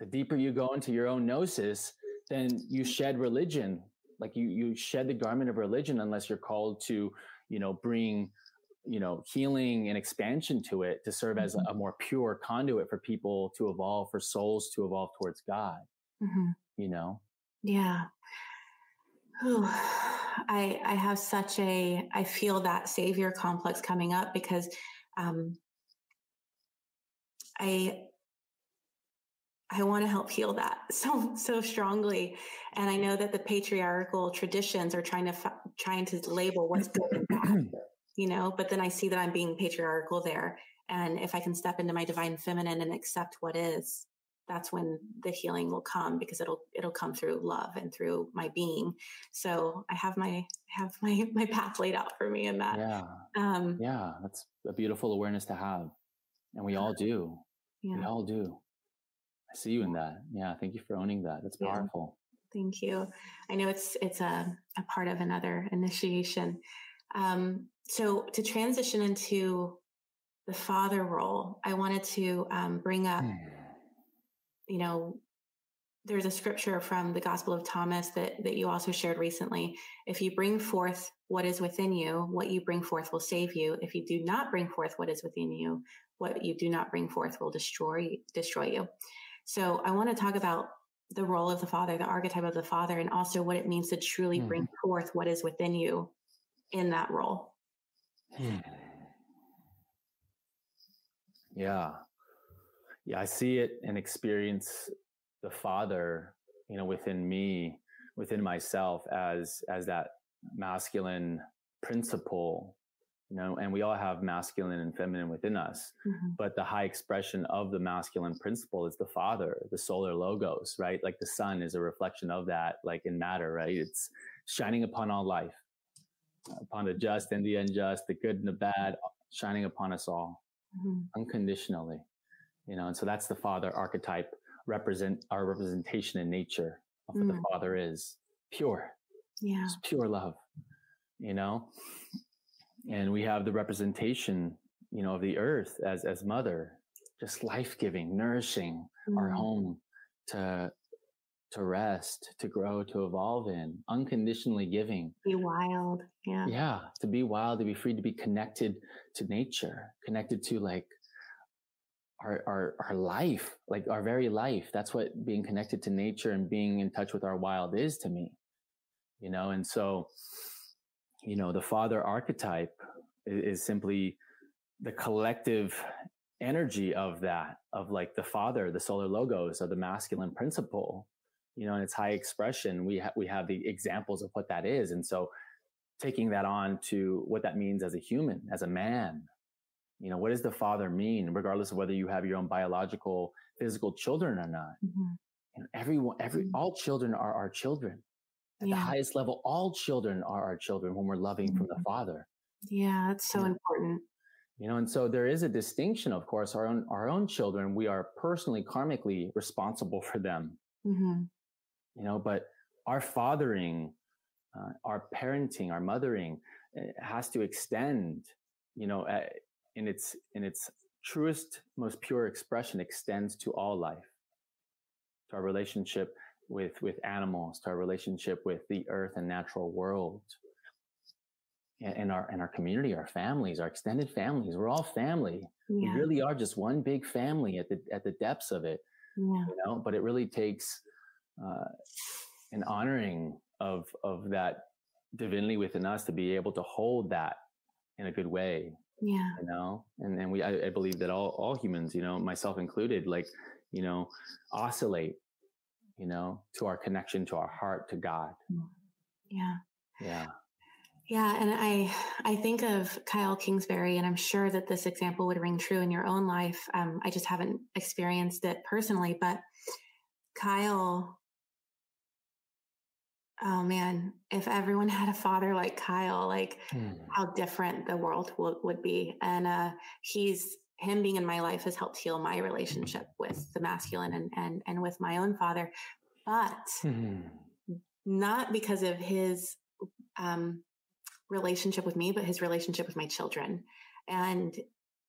the deeper you go into your own gnosis, then you shed religion. Like you, you shed the garment of religion unless you're called to, you know, bring, you know, healing and expansion to it to serve as Mm-hmm. a more pure conduit for people to evolve, for souls to evolve towards God, Mhm. you know? Yeah. Whew. I I have such a I feel that savior complex coming up because um I I want to help heal that so so strongly and I know that the patriarchal traditions are trying to trying to label what's good and bad you know but then I see that I'm being patriarchal there and if I can step into my divine feminine and accept what is that's when the healing will come because it'll it'll come through love and through my being so i have my have my my path laid out for me in that Yeah. um Yeah. That's a beautiful awareness to have. And we all do. We all do. I see you in that. Yeah. Thank you for owning that. That's Yeah. powerful. thank you i know it's it's a, a part of another initiation um so to transition into the father role i wanted to um, bring up Hmm. you know there's a scripture from the gospel of thomas that that you also shared recently. If you bring forth what is within you what you bring forth will save you. If you do not bring forth what is within you what you do not bring forth will destroy destroy you. So i want to talk about the role of the father the archetype of the father and also what it means to truly bring forth what is within you in that role Hmm. Yeah. Yeah, I see it and experience the father, you know, within me, within myself as as that masculine principle, you know, and we all have masculine and feminine within us. Mhm. But the high expression of the masculine principle is the father, the solar logos, right? Like the sun is a reflection of that, like in matter, right? It's shining upon all life, upon the just and the unjust, the good and the bad, shining upon us all Mhm. unconditionally you know and so that's the father archetype represent our representation in nature of what the Mm. father is pure yeah just pure love you know and we have the representation you know of the earth as as mother just life-giving nourishing our Mhm. home to to rest to grow to evolve in unconditionally giving. Be wild yeah. Yeah to be wild to be free to be connected to nature connected to like our, our our life like our very life. That's what being connected to nature and being in touch with our wild is to me you know? And so you know the father archetype is, is simply the collective energy of that of like the father the solar logos of the masculine principle you know in its high expression we ha- we have the examples of what that is and so taking that on to what that means as a human as a man you know what does the father mean regardless of whether you have your own biological physical children or not Mhm. you know, everyone every Mm. all children are our children at Yeah. the highest level all children are our children when we're loving from the Mhm. father Yeah, that's so Yeah. important. you know and so there is a distinction of course our own our own children we are personally karmically responsible for them hmm you know but our fathering uh, our parenting our mothering eh, has to extend you know uh, in its in its truest most pure expression extends to all life. To our relationship with with animals to our relationship with the earth and natural world. And, our and our community our families our extended families. We're all family. We really are just one big family at the at the depths of it yeah, you know but it really takes uh, an honoring of of that divinity within us to be able to hold that in a good way yeah, you know? And and we I, I believe that all all humans you know myself included like you know oscillate you know to our connection to our heart to god. Yeah. yeah. Yeah, and I I think of Kyle Kingsbury, and I'm sure that this example would ring true in your own life. Um, I just haven't experienced it personally, but Kyle, oh man, if everyone had a father like Kyle, like Hmm. how different the world would, would be. And uh, he's him being in my life has helped heal my relationship with the masculine and and and with my own father, but Hmm. not because of his um, relationship with me, but his relationship with my children. And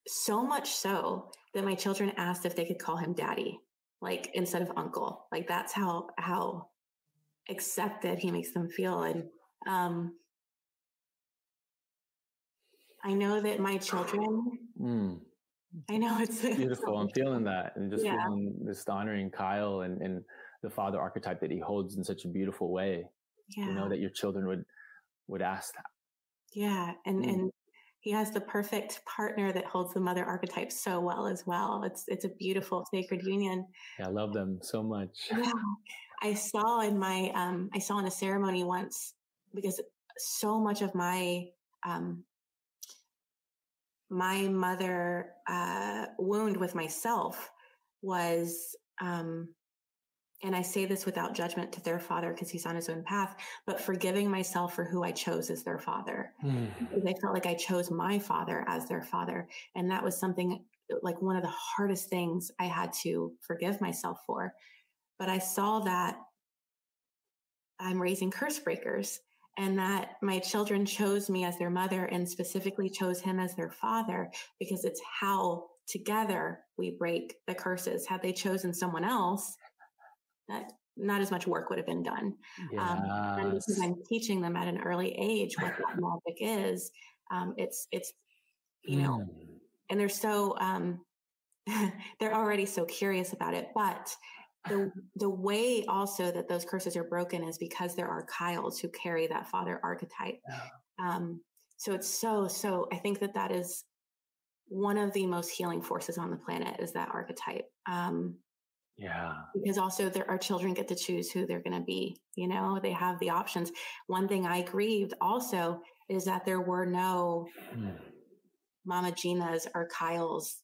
so much so that my children asked if they could call him daddy. like instead of uncle. Like that's how how accepted he makes them feel. And um I know that my children Mm, I know it's beautiful. I'm feeling that, and just Yeah. feeling just honoring Kyle and and the father archetype that he holds in such a beautiful way. yeah. You know that your children would would ask that. Yeah, and Mm. and he has the perfect partner that holds the mother archetype so well as well. It's it's a beautiful sacred union. Yeah, I love them so much. Yeah, I saw in my um I saw in a ceremony once because so much of my um my mother uh wound with myself was um and I say this without judgment to their father because he's on his own path, but forgiving myself for who I chose as their father Mm, because I felt like I chose my father as their father. And that was something like one of the hardest things I had to forgive myself for. But I saw that I'm raising curse breakers and that my children chose me as their mother and specifically chose him as their father because it's how together we break the curses. Had they chosen someone else, that not as much work would have been done. Um, and because I'm teaching them at an early age what that magic is, um, it's it's you know, Mm, and they're so um, they're already so curious about it. But the the way also that those curses are broken is because there are Kyles who carry that father archetype. Um, so it's so so. I think that that is one of the most healing forces on the planet is that archetype. Um, yeah. because also there our children get to choose who they're going to be you know they have the options. One thing i grieved also is that there were no Mm, Mama Genas or kyles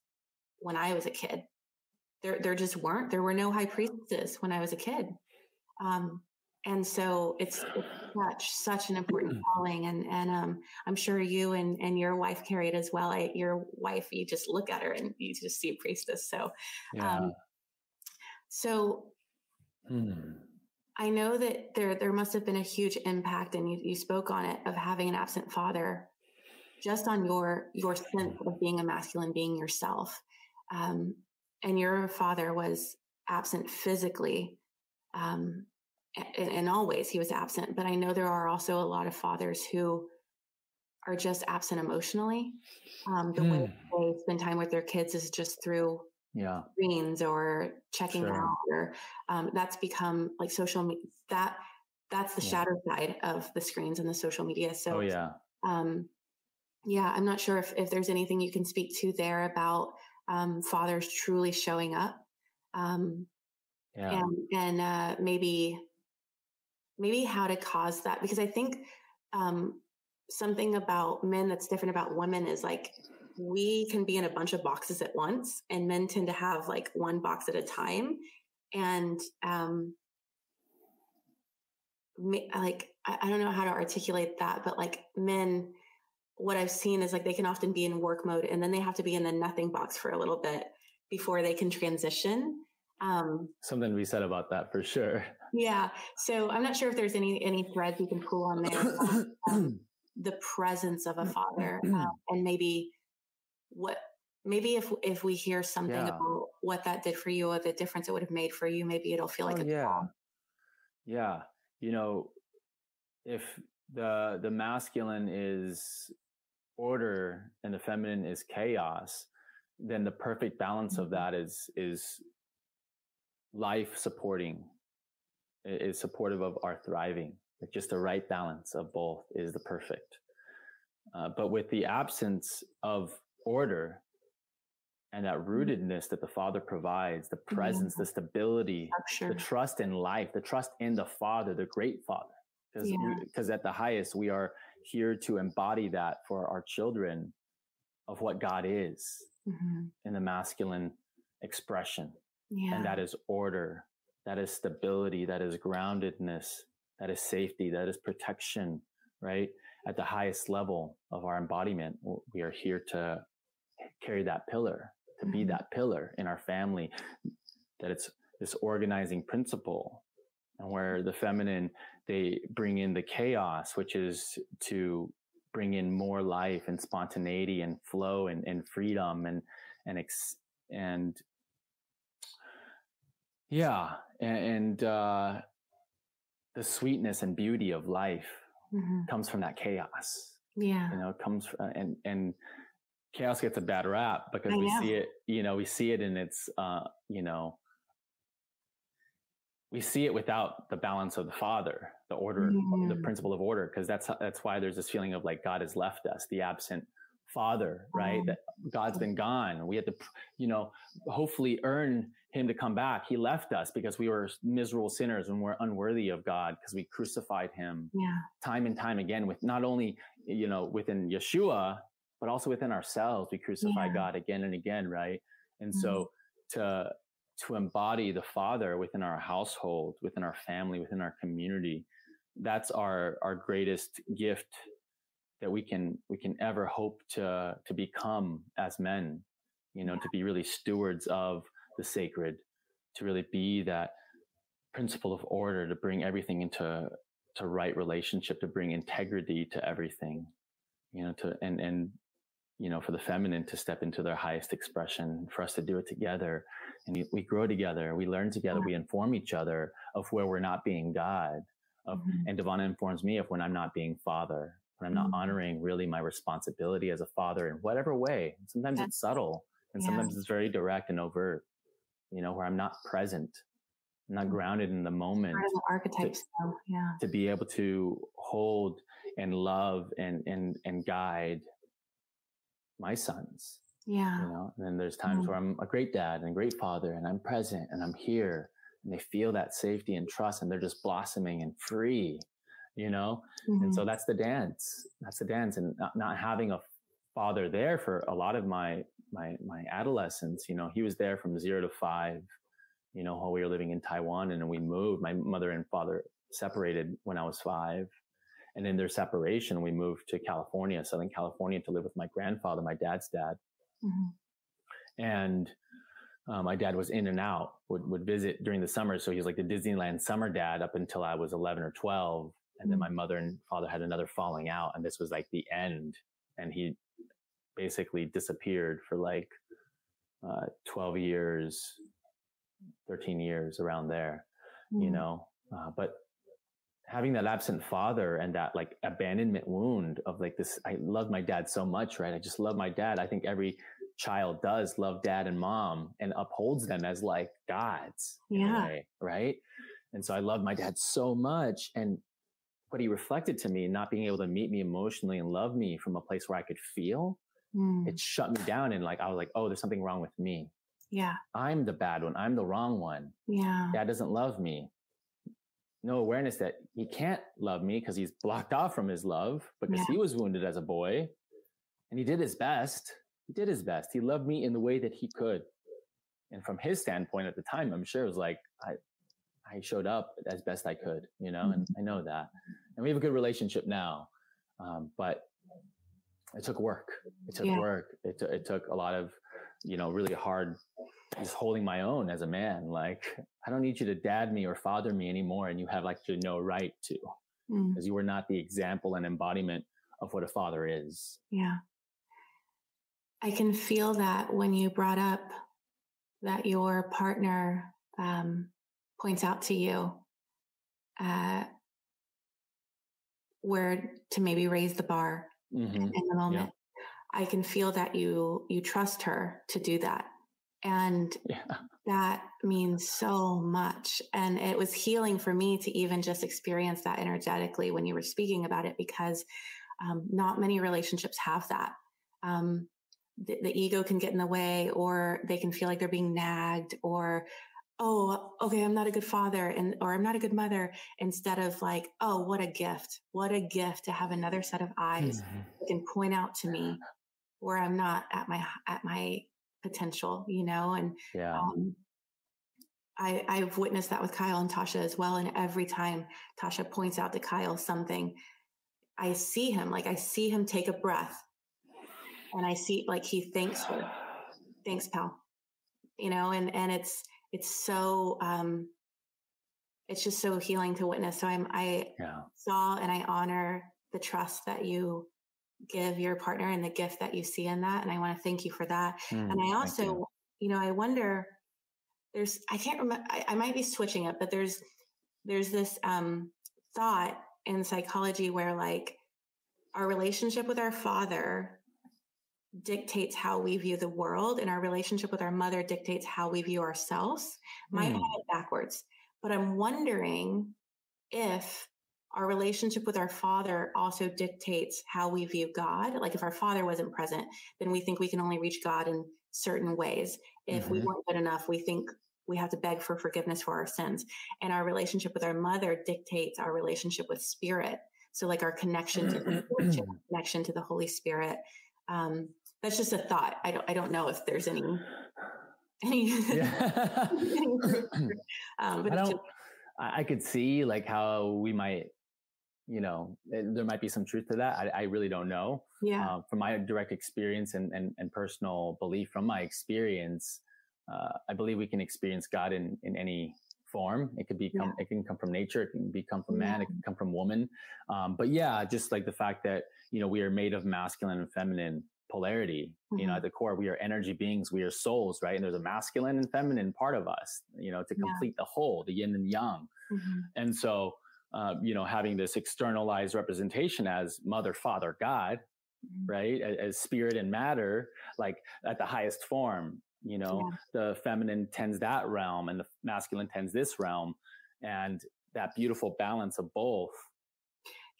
when i was a kid. There there just weren't there were no high priestesses when i was a kid. Um and so it's, it's such such an important calling and and um i'm sure you and and your wife carry it as well. I, your wife you just look at her and you just see a priestess. So Yeah. um so Mm, I know that there there must have been a huge impact, and you, you spoke on it of having an absent father, just on your your sense of being a masculine being yourself, um, and your father was absent physically, um, and, and always he was absent. But I know there are also a lot of fathers who are just absent emotionally. Um, the way they spend time with their kids is just through yeah. screens or checking Sure. out or um, that's become like social media that that's the Yeah. shadow side of the screens and the social media so oh yeah. um, yeah i'm not sure if, if there's anything you can speak to there about um, fathers truly showing up um, Yeah. and and uh, maybe maybe how to cause that because i think um, something about men that's different about women is like we can be in a bunch of boxes at once and men tend to have like one box at a time and um like I, don't know how to articulate that but like men what i've seen is like they can often be in work mode and then they have to be in the nothing box for a little bit before they can transition um Something to be said about that for sure. yeah so i'm not sure if there's any any threads you can pull on there um, the presence of a father um, and maybe what maybe if if we hear something Yeah. about what that did for you or the difference it would have made for you maybe it'll feel like Oh, a yeah. yeah. You know if the the masculine is order and the feminine is chaos then the perfect balance of Mhm. that is is life supporting is supportive of our thriving. Like just the right balance of both is the perfect. Uh, but with the absence of order and that rootedness that the father provides the presence the stability structure the trust in life, the trust in the Father, the great Father. Because Yeah. at the highest, we are here to embody that for our children of what God is Mhm. in the masculine expression. yeah And that is order, that is stability, that is groundedness, that is safety, that is protection, right? At the highest level of our embodiment, we are here to carry that pillar, to be Mhm. that pillar in our family, that it's this organizing principle. And where the feminine, they bring in the chaos, which is to bring in more life and spontaneity and flow and, and freedom and, and, ex, and Yeah. And, and uh, the sweetness and beauty of life hmm comes from that chaos. Yeah. You know, it comes from, and, and chaos gets a bad rap because I we know. see it, you know, we see it in its, uh, you know, we see it without the balance of the father, the order, the Mm. principle of order, because that's that's why there's this feeling of like God has left us, the absent father, right? That God's been gone. We had to, you know, hopefully earn him to come back. He left us because we were miserable sinners and we're unworthy of God because we crucified him Yeah. time and time again with not only, you know, within Yeshua, but also within ourselves. We crucify Yeah. Mm-hmm. God again and again, right? And so to to embody the Father within our household, within our family, within our community, that's our our greatest gift that we can we can ever hope to to become as men. You know, to be really stewards of the sacred, to really be that principle of order, to bring everything into to right relationship, to bring integrity to everything. You know, to and and you know, for the feminine to step into their highest expression, for us to do it together. And we- grow together, we learn together, we inform each other of where we're not being God. Of, Mhm. And Devana informs me of when I'm not being father, when I'm not Mhm. honoring really my responsibility as a father in whatever way. Sometimes That's- it's subtle and yeah. sometimes it's very direct and overt, you know, where I'm not present, I'm not Mhm. grounded in the moment Part of the archetypes, though. Yeah. to be able to hold and love and and and guide my sons Yeah. you know and then there's times Mhm. where i'm a great dad and a great father and i'm present and i'm here and they feel that safety and trust and they're just blossoming and free you know and Mhm. so that's the dance that's the dance and not, not having a father there for a lot of my my my adolescence you know he was there from zero to five you know while we were living in taiwan and then we moved my mother and father separated when i was five and in their separation we moved to california southern california to live with my grandfather my dad's dad Mhm. and uh, my dad was in and out would, would visit during the summer so he was like the disneyland summer dad up until i was 11 or 12 and then my mother and father had another falling out and this was like the end and he basically disappeared for like uh, 12 years 13 years around there you Mhm. know uh, but having that absent father and that like abandonment wound of like this i love my dad so much right i just love my dad i think every child does love dad and mom and upholds them as like gods Yeah. way, right and so i love my dad so much and what he reflected to me not being able to meet me emotionally and love me from a place where i could feel Mm. it shut me down and like i was like oh there's something wrong with me Yeah. i'm the bad one i'm the wrong one Yeah. dad doesn't love me. No awareness that he can't love me because he's blocked off from his love because Yeah. he was wounded as a boy and he did his best. He did his best. He loved me in the way that he could. And from his standpoint at the time, I'm sure it was like, I, I showed up as best I could, you know, and I know that. And we have a good relationship now. Um, but it took work. It took Yeah. work. It, took it took a lot of, you know, really hard just holding my own as a man. Like, I don't need you to dad me or father me anymore. And you have like no right to, Mm. because you were not the example and embodiment of what a father is. Yeah. I can feel that when you brought up that your partner um, points out to you uh, where to maybe raise the bar Mhm. in the moment. I can feel that you you trust her to do that, and Yeah. that means so much. And it was healing for me to even just experience that energetically when you were speaking about it, because um, not many relationships have that. Um, the, the ego can get in the way, or they can feel like they're being nagged, or oh, okay, I'm not a good father, and or I'm not a good mother. Instead of like, oh, what a gift! What a gift to have another set of eyes Mhm. that can point out to me where I'm not at my at my potential, you know, and Yeah. um, I, I've witnessed that with Kyle and Tasha as well. And every time Tasha points out to Kyle something, I see him, like I see him take a breath and I see like he thanks her. Thanks, pal. You know, and, and it's, it's so, um, it's just so healing to witness. So I'm, I Yeah. saw and I honor the trust that you give your partner and the gift that you see in that. And I want to thank you for that. Mm, And I also, you. you know, I wonder there's I can't remember I, I, might be switching it, but there's there's this um thought in psychology where like our relationship with our father dictates how we view the world and our relationship with our mother dictates how we view ourselves. Might mm. have it backwards. But I'm wondering if our relationship with our father also dictates how we view God. Like if our father wasn't present, then we think we can only reach God in certain ways. If mm-hmm. we weren't good enough, we think we have to beg for forgiveness for our sins. And our relationship with our mother dictates our relationship with spirit. So like our connection to the connection to the Holy Spirit. Um, that's just a thought. I don't I don't know if there's any any, um, but I don't I could see like how we might you know eh, there might be some truth to that i, I really don't know yeah uh, from my direct experience and, and, and personal belief from my experience uh, i believe we can experience god in in any form it could become yeah. it can come from nature it can become from man yeah. it can come from woman um, but yeah just like the fact that you know we are made of masculine and feminine polarity mm-hmm. you know mm-hmm. at the core we are energy beings we are souls right and there's a masculine and feminine part of us you know to complete yeah. the whole the yin and yang mm-hmm. and so uh, you know, having this externalized representation as mother, father, God, mm-hmm. right? As, as, spirit and matter, like at the highest form, you know, yeah. the feminine tends that realm and the masculine tends this realm. And that beautiful balance of both.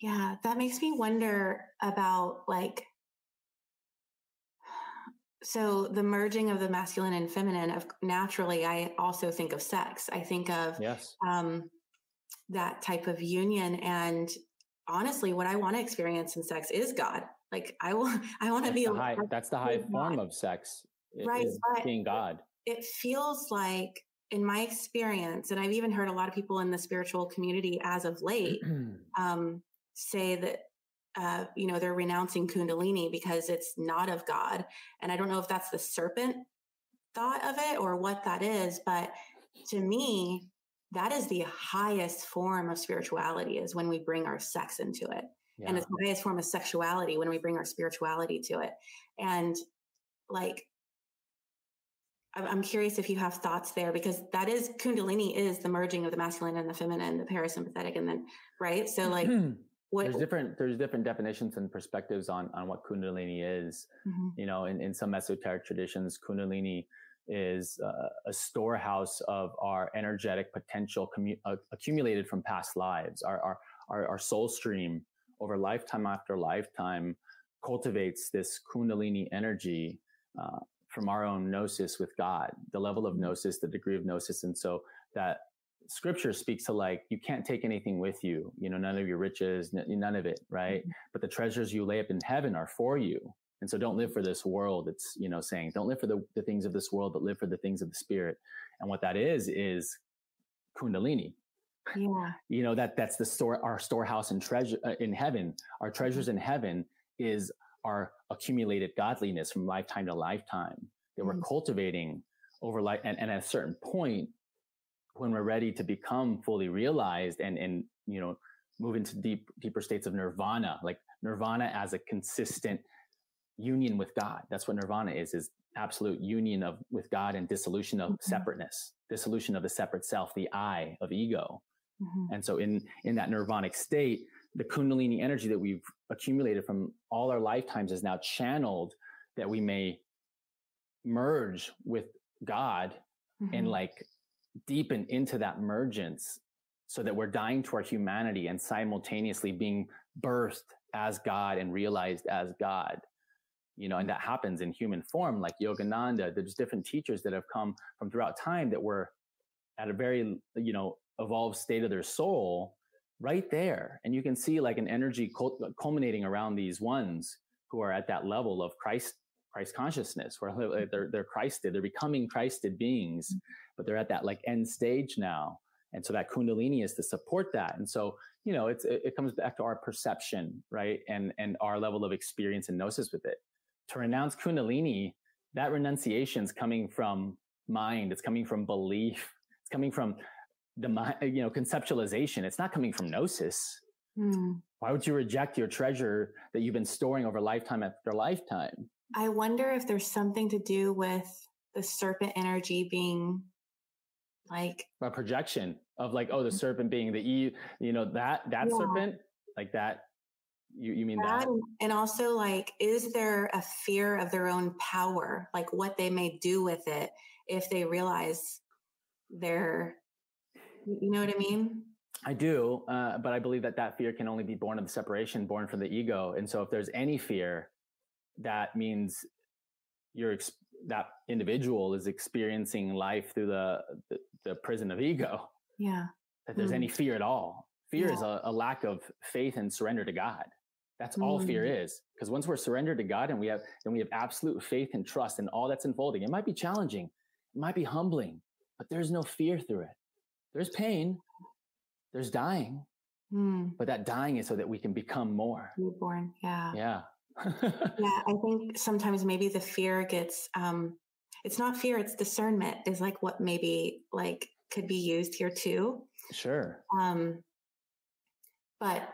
Yeah, that makes me wonder about like, so the merging of the masculine and feminine of naturally i also think of sex i think of yes um that type of union and honestly what i want to experience in sex is god. Like i will i want to be high, that's the high form of sex right being god. it feels like in my experience and i've even heard a lot of people in the spiritual community as of late um, say that uh, you know they're renouncing kundalini because it's not of god and i don't know if that's the serpent thought of it or what that is but to me that is the highest form of spirituality is when we bring our sex into it. Yeah. And it's the highest form of sexuality when we bring our spirituality to it. And like, I'm curious if you have thoughts there because that is Kundalini is the merging of the masculine and the feminine, the parasympathetic, and then right. So like, what, there's different there's different definitions and perspectives on on what Kundalini is. Mm-hmm. You know, in in some esoteric traditions, Kundalini is uh, a storehouse of our energetic potential commu- uh, accumulated from past lives. Our, our, our, our, soul stream over lifetime after lifetime cultivates this Kundalini energy uh, from our own gnosis with God, the level of gnosis, the degree of gnosis. And so that scripture speaks to like, you can't take anything with you, you know, none of your riches, n- none of it, right? Mm-hmm. But the treasures you lay up in heaven are for you. And so don't live for this world. It's, you know, saying don't live for the, the things of this world, but live for the things of the spirit. And what that is, is Kundalini. Yeah. You know, that that's the store, our storehouse and treasure uh, in heaven. Our treasures in heaven is our accumulated godliness from lifetime to lifetime that mm we're cultivating over life. And, and at a certain point, when we're ready to become fully realized and, and, you know, move into deep, deeper states of nirvana, like nirvana as a consistent union with God. That's what nirvana is, is absolute union of with God and dissolution of mm-hmm. separateness, dissolution of the separate self, the I of ego. Mm-hmm. And so in, in that nirvanic state, the kundalini energy that we've accumulated from all our lifetimes is now channeled that we may merge with God mm-hmm. and like deepen into that mergence so that we're dying to our humanity and simultaneously being birthed as God and realized as God you know, and that happens in human form, like Yogananda. There's different teachers that have come from throughout time that were at a very, you know, evolved state of their soul right there. And you can see like an energy culminating around these ones who are at that level of Christ, Christ consciousness, where they're, they're Christed, they're becoming Christed beings, mm-hmm. but they're at that like end stage now. And so that Kundalini is to support that. And so, you know, it's, it comes back to our perception, right? And, and our level of experience and gnosis with it to renounce Kundalini, that renunciation is coming from mind. It's coming from belief. It's coming from the mind, you know, conceptualization. It's not coming from gnosis. Mm. Why would you reject your treasure that you've been storing over lifetime after lifetime? I wonder if there's something to do with the serpent energy being like a projection of like, oh, the mm-hmm. serpent being the e, you know, that that yeah. serpent, like that. You you mean that? And also, like, is there a fear of their own power, like what they may do with it if they realize they're, you know what I mean? I do, uh, but I believe that that fear can only be born of the separation, born from the ego. And so, if there's any fear, that means you're that individual is experiencing life through the, the, the prison of ego. Yeah. That there's mm. any fear at all. Fear yeah. is a, a, lack of faith and surrender to God. That's all mm. fear is. Because once we're surrendered to God and we have and we have absolute faith and trust in all that's unfolding, it might be challenging, it might be humbling, but there's no fear through it. There's pain, there's dying, mm. but that dying is so that we can become more. Reborn, yeah. Yeah yeah, I think sometimes maybe the fear gets um it's not fear, it's discernment is like what maybe like could be used here too. Sure. Um but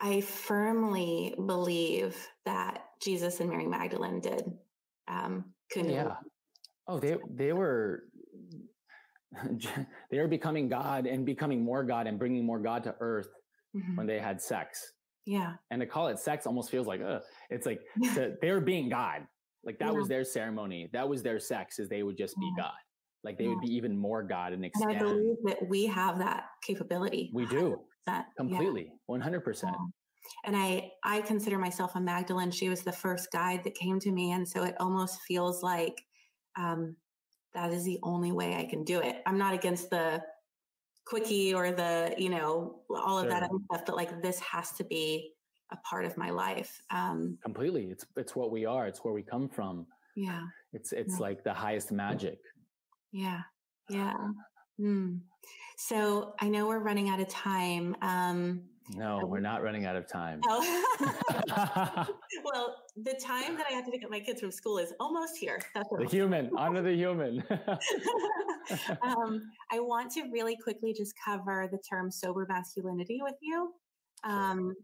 I firmly believe that Jesus and Mary Magdalene did um Yeah. Oh, they they were they were becoming God and becoming more God and bringing more God to earth mm-hmm. when they had sex. Yeah. And to call it sex almost feels like, uh, it's like to, they were being God. Like that yeah. was their ceremony. That was their sex is they would just be God. Like they yeah. would be even more God and extend. And I believe that we have that capability. We do. Completely. Yeah. 100%. And I, I consider myself a Magdalene. She was the first guide that came to me. And so it almost feels like, um, that is the only way I can do it. I'm not against the quickie or the you know all of sure. that other stuff but like this has to be a part of my life um completely it's it's what we are it's where we come from yeah it's it's yeah. like the highest magic yeah yeah mm. so i know we're running out of time um no, we're not running out of time. Oh. well, the time that I have to pick up my kids from school is almost here. That's the human, honor the human. um, I want to really quickly just cover the term sober masculinity with you. Um,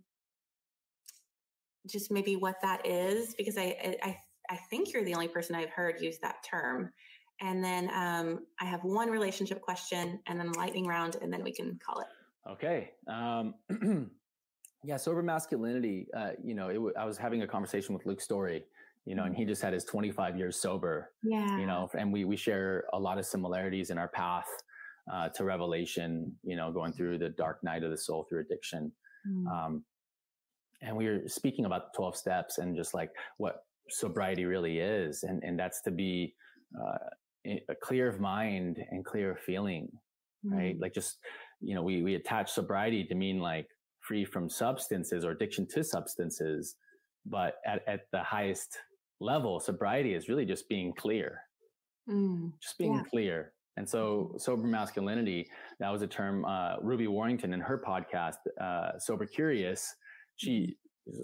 just maybe what that is, because I, I, I think you're the only person I've heard use that term. And then um, I have one relationship question and then lightning round, and then we can call it. Okay. Um, yeah, sober masculinity. Uh, you know, w- I was having a conversation with Luke Storey, you know, and he mm-hmm. just had his 25 years sober. Yeah. You know, and we we share a lot of similarities in our path uh, to revelation. You know, going through the dark night of the soul through addiction. Mm. Um, and we were speaking about the 12 steps and just like what sobriety really is, and and that's to be uh, clear of mind and clear of feeling, mm. right? Like just you know, we, we attach sobriety to mean like free from substances or addiction to substances. But at, at the highest level, sobriety is really just being clear, mm, just being yeah. clear. And so mm-hmm. sober masculinity, that was a term, uh, Ruby Warrington in her podcast, uh, Sober Curious, she, mm-hmm.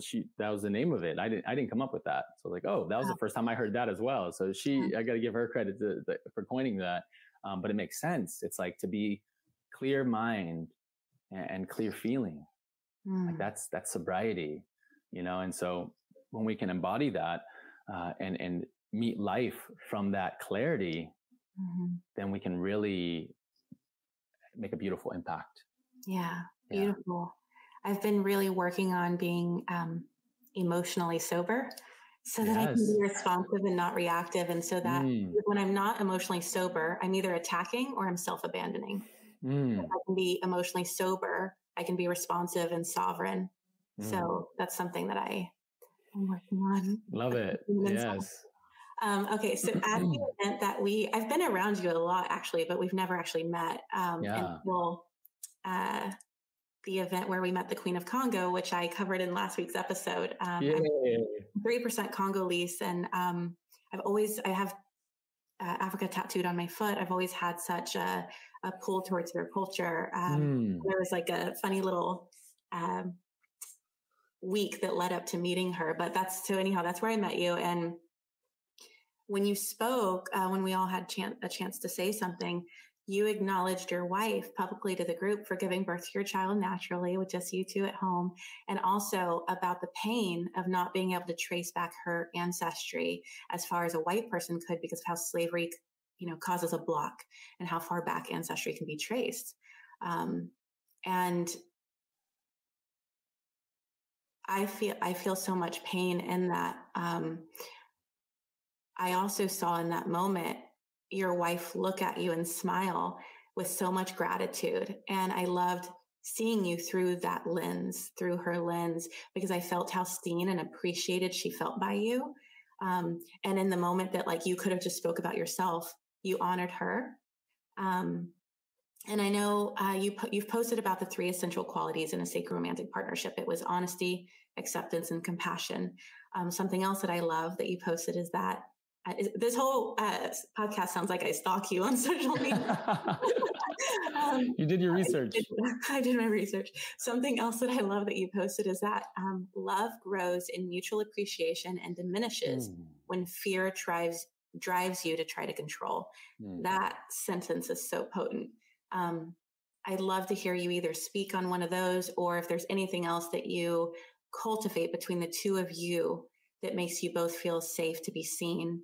She, that was the name of it. I didn't, I didn't come up with that. So like, oh, that was wow. the first time I heard that as well. So she, I got to give her credit to, to, for coining that. Um, but it makes sense. It's like to be clear mind and, and clear feeling. Mm. Like that's that's sobriety, you know. And so when we can embody that uh, and and meet life from that clarity, mm-hmm. then we can really make a beautiful impact. Yeah, beautiful. Yeah. I've been really working on being um, emotionally sober so that. I can be responsive and not reactive. And so that mm. when I'm not emotionally sober, I'm either attacking or I'm self abandoning. Mm. I can be emotionally sober. I can be responsive and sovereign. Mm. So that's something that I am working on. Love it. yes. Um, okay, so at the event that we, I've been around you a lot actually, but we've never actually met um, yeah. until uh, the event where we met the Queen of Congo, which I covered in last week's episode. Um, Three percent Congolese, and um, I've always I have uh, Africa tattooed on my foot. I've always had such a a pull towards their culture. Um, mm. There was like a funny little um, week that led up to meeting her, but that's so anyhow, that's where I met you. And when you spoke, uh, when we all had chan- a chance to say something, you acknowledged your wife publicly to the group for giving birth to your child naturally with just you two at home and also about the pain of not being able to trace back her ancestry as far as a white person could because of how slavery you know, causes a block and how far back ancestry can be traced. Um, and I feel I feel so much pain in that. Um, I also saw in that moment your wife look at you and smile with so much gratitude, and I loved seeing you through that lens, through her lens, because I felt how seen and appreciated she felt by you. Um, and in the moment that like you could have just spoke about yourself, you honored her. Um, and I know uh, you po- you've posted about the three essential qualities in a sacred romantic partnership. It was honesty, acceptance, and compassion. Um, something else that I love that you posted is that this whole uh, podcast sounds like I stalk you on social media. um, you did your research. I did, I did, my research. Something else that I love that you posted is that um, love grows in mutual appreciation and diminishes mm. when fear drives drives you to try to control. Mm. That sentence is so potent. Um, I'd love to hear you either speak on one of those or if there's anything else that you cultivate between the two of you that makes you both feel safe to be seen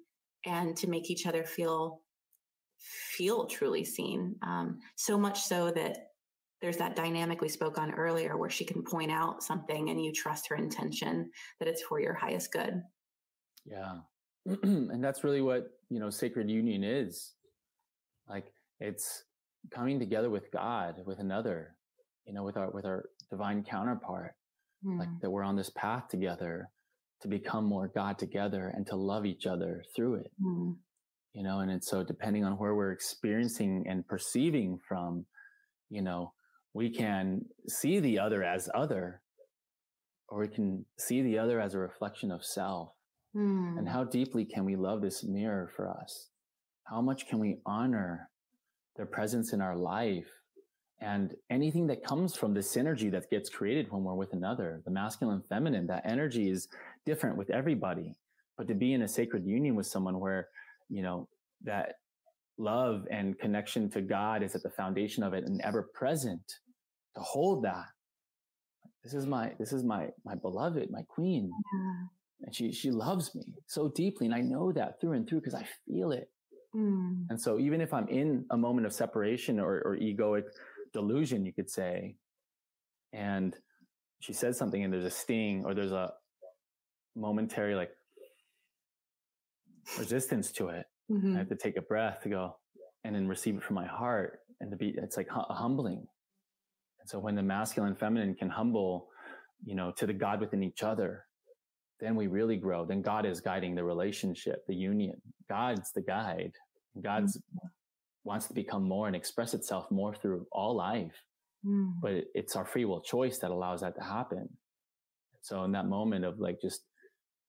and to make each other feel feel truly seen. Um, so much so that there's that dynamic we spoke on earlier where she can point out something and you trust her intention that it's for your highest good. Yeah. and that's really what, you know, sacred union is. Like it's coming together with God, with another, you know, with our, with our divine counterpart, mm. like that we're on this path together to become more God together and to love each other through it. Mm. You know, and it's so depending on where we're experiencing and perceiving from, you know, we can see the other as other, or we can see the other as a reflection of self. Mm. And how deeply can we love this mirror for us? How much can we honor their presence in our life and anything that comes from this synergy that gets created when we're with another, the masculine, feminine, that energy is different with everybody. But to be in a sacred union with someone where, you know, that love and connection to God is at the foundation of it and ever present to hold that. This is my, this is my, my beloved, my queen. Yeah. And she, she loves me so deeply. And I know that through and through because I feel it. Mm. And so even if I'm in a moment of separation or, or egoic delusion, you could say, and she says something and there's a sting or there's a momentary like resistance to it. Mm-hmm. I have to take a breath to go and then receive it from my heart and to be, it's like humbling. And so when the masculine and feminine can humble, you know, to the God within each other, then we really grow. Then God is guiding the relationship, the union. God's the guide. God's mm-hmm. wants to become more and express itself more through all life. Mm. But it's our free will choice that allows that to happen. So in that moment of like just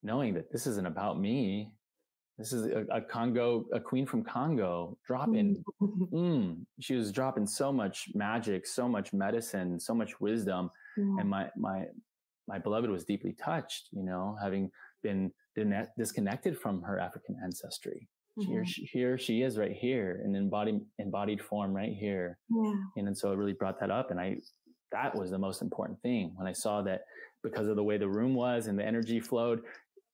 knowing that this isn't about me, this is a, a Congo, a queen from Congo dropping. Mm. mm, she was dropping so much magic, so much medicine, so much wisdom, yeah. and my my my beloved was deeply touched, you know, having been disconnected from her African ancestry. Mm-hmm. Here, she, here she is right here in embodied, embodied form right here. Yeah. And, and so it really brought that up. And I, that was the most important thing when I saw that because of the way the room was and the energy flowed,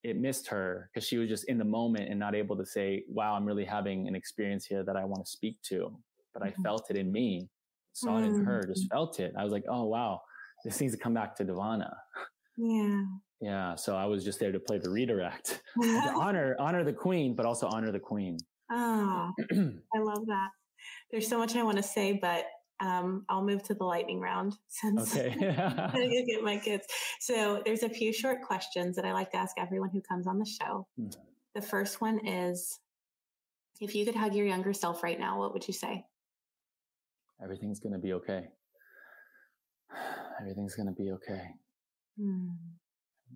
it missed her because she was just in the moment and not able to say, wow, I'm really having an experience here that I want to speak to. But I mm-hmm. felt it in me, saw it in her, just mm-hmm. felt it. I was like, oh, wow, this needs to come back to Devana. Yeah. Yeah. So I was just there to play the redirect, to honor honor the queen, but also honor the queen. Oh, I love that. There's so much I want to say, but um, I'll move to the lightning round since okay. I get my kids. So there's a few short questions that I like to ask everyone who comes on the show. Hmm. The first one is, if you could hug your younger self right now, what would you say? Everything's gonna be okay everything's going to be okay. Mm.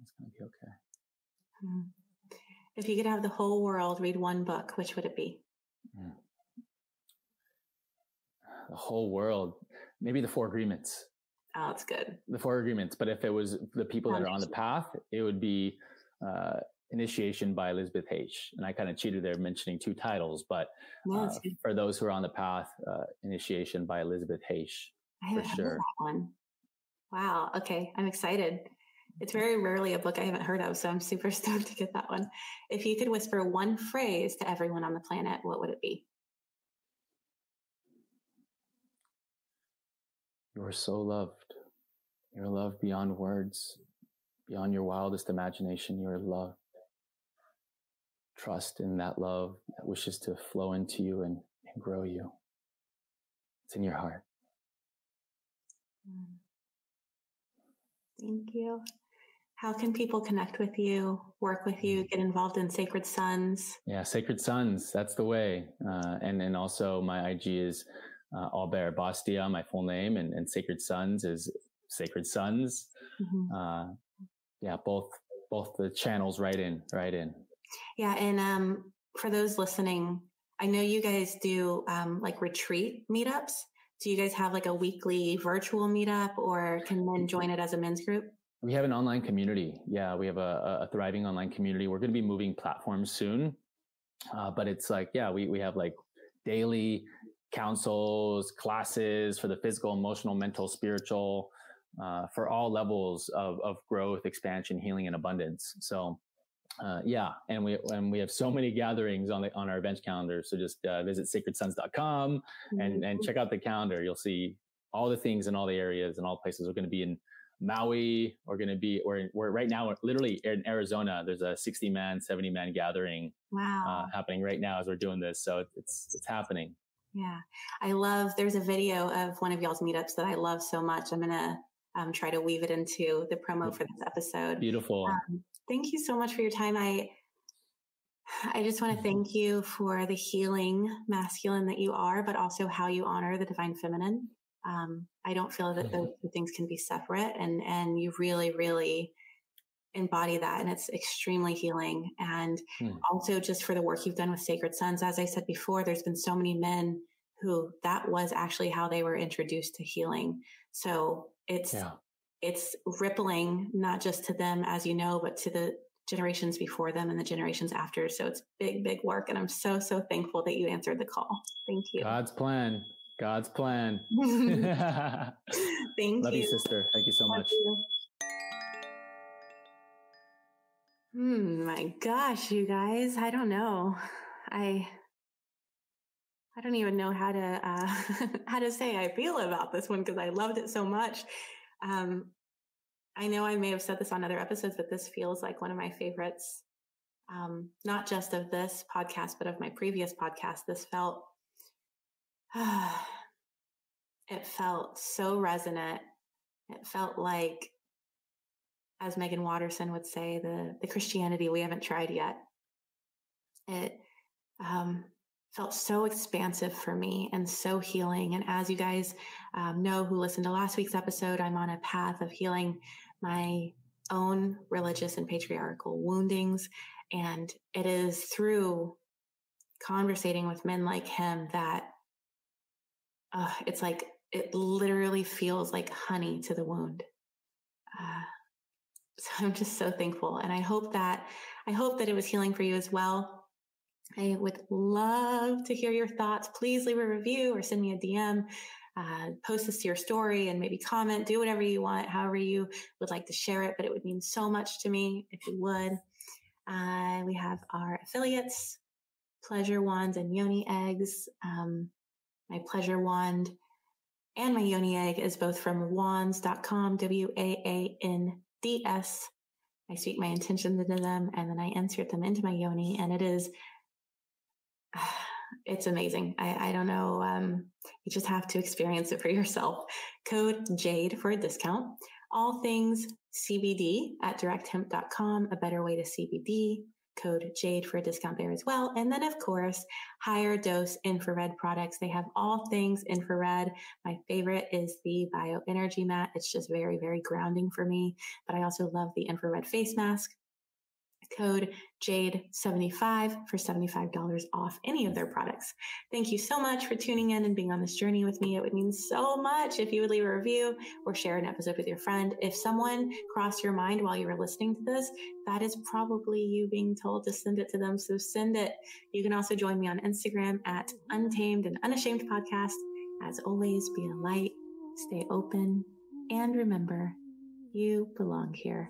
It's going to be okay. Mm. If you could have the whole world read one book, which would it be? Mm. The whole world, maybe the Four Agreements. Oh, that's good. The Four Agreements. But if it was the people that are on the path, it would be uh, Initiation by Elisabeth Haich. And I kind of cheated there mentioning two titles, but uh, for those who are on the path, uh, Initiation by Elisabeth Haich. I for sure. that one. Wow. Okay. I'm excited. It's very rarely a book I haven't heard of, so I'm super stoked to get that one. If you could whisper one phrase to everyone on the planet, what would it be? You are so loved. You're loved beyond words, beyond your wildest imagination. You are loved. Trust in that love that wishes to flow into you and, and grow you. It's in your heart. Mm. Thank you. How can people connect with you, work with you, get involved in Sacred Sons? Yeah, Sacred Sons. That's the way. Uh, and and also my IG is uh, Albert Bastia, my full name, and, and Sacred Sons is Sacred Sons. Mm-hmm. Uh, yeah, both both the channels right in, right in. Yeah, and um, for those listening, I know you guys do um, like retreat meetups. Do you guys have like a weekly virtual meetup, or can men join it as a men's group? We have an online community. Yeah, we have a, a thriving online community. We're going to be moving platforms soon, uh, but it's like yeah, we we have like daily councils, classes for the physical, emotional, mental, spiritual, uh, for all levels of of growth, expansion, healing, and abundance. So. Uh, yeah, and we and we have so many gatherings on the on our event calendar. So just uh, visit sacredsons.com mm-hmm. and and check out the calendar. You'll see all the things in all the areas and all places. We're going to be in Maui. We're going to be, we're, we're right now, literally in Arizona. There's a 60 man, 70 man gathering wow. uh, happening right now as we're doing this. So it's, it's happening. Yeah. I love, there's a video of one of y'all's meetups that I love so much. I'm going to um, try to weave it into the promo for this episode. Beautiful. Um, thank you so much for your time. I, I just want to mm-hmm. thank you for the healing masculine that you are, but also how you honor the divine feminine. Um, I don't feel that those two things can be separate, and and you really, really embody that, and it's extremely healing. And hmm. also, just for the work you've done with Sacred Sons, as I said before, there's been so many men who that was actually how they were introduced to healing. So it's yeah. it's rippling not just to them, as you know, but to the generations before them and the generations after. So it's big, big work. And I'm so, so thankful that you answered the call. Thank you. God's plan. God's plan. Thank Love you. you, sister. Thank you so Love much. You. Hmm, my gosh, you guys, I don't know. I I don't even know how to uh, how to say I feel about this one because I loved it so much. Um, I know I may have said this on other episodes, but this feels like one of my favorites. Um, not just of this podcast, but of my previous podcast. This felt it felt so resonant. It felt like, as Meggan Watterson would say, the, the Christianity we haven't tried yet. It um, felt so expansive for me and so healing. And as you guys um, know who listened to last week's episode, I'm on a path of healing my own religious and patriarchal woundings. And it is through conversating with men like him that uh, it's like it literally feels like honey to the wound. Uh, so I'm just so thankful, and I hope that I hope that it was healing for you as well. I would love to hear your thoughts. Please leave a review or send me a DM. Uh, post this to your story and maybe comment. Do whatever you want, however you would like to share it. But it would mean so much to me if you would. Uh, we have our affiliates, Pleasure Wands and Yoni Eggs. Um, my pleasure wand and my yoni egg is both from waands.com, W A A N D S. I speak my intentions into them and then I insert them into my yoni, and it is, it's amazing. I, I don't know. Um, you just have to experience it for yourself. Code JADE for a discount. All things CBD at directhemp.com, a better way to CBD code JADE for a discount there as well. And then, of course, HigherDOSE infrared products. They have all things infrared. My favorite is the bioenergy mat. It's just very, very grounding for me. But I also love the infrared face mask code JADE75 for $75 off any of their products. Thank you so much for tuning in and being on this journey with me. It would mean so much if you would leave a review or share an episode with your friend. If someone crossed your mind while you were listening to this, that is probably you being told to send it to them. So send it. You can also join me on Instagram at Untamed and Unashamed Podcast. As always, be a light, stay open, and remember, you belong here.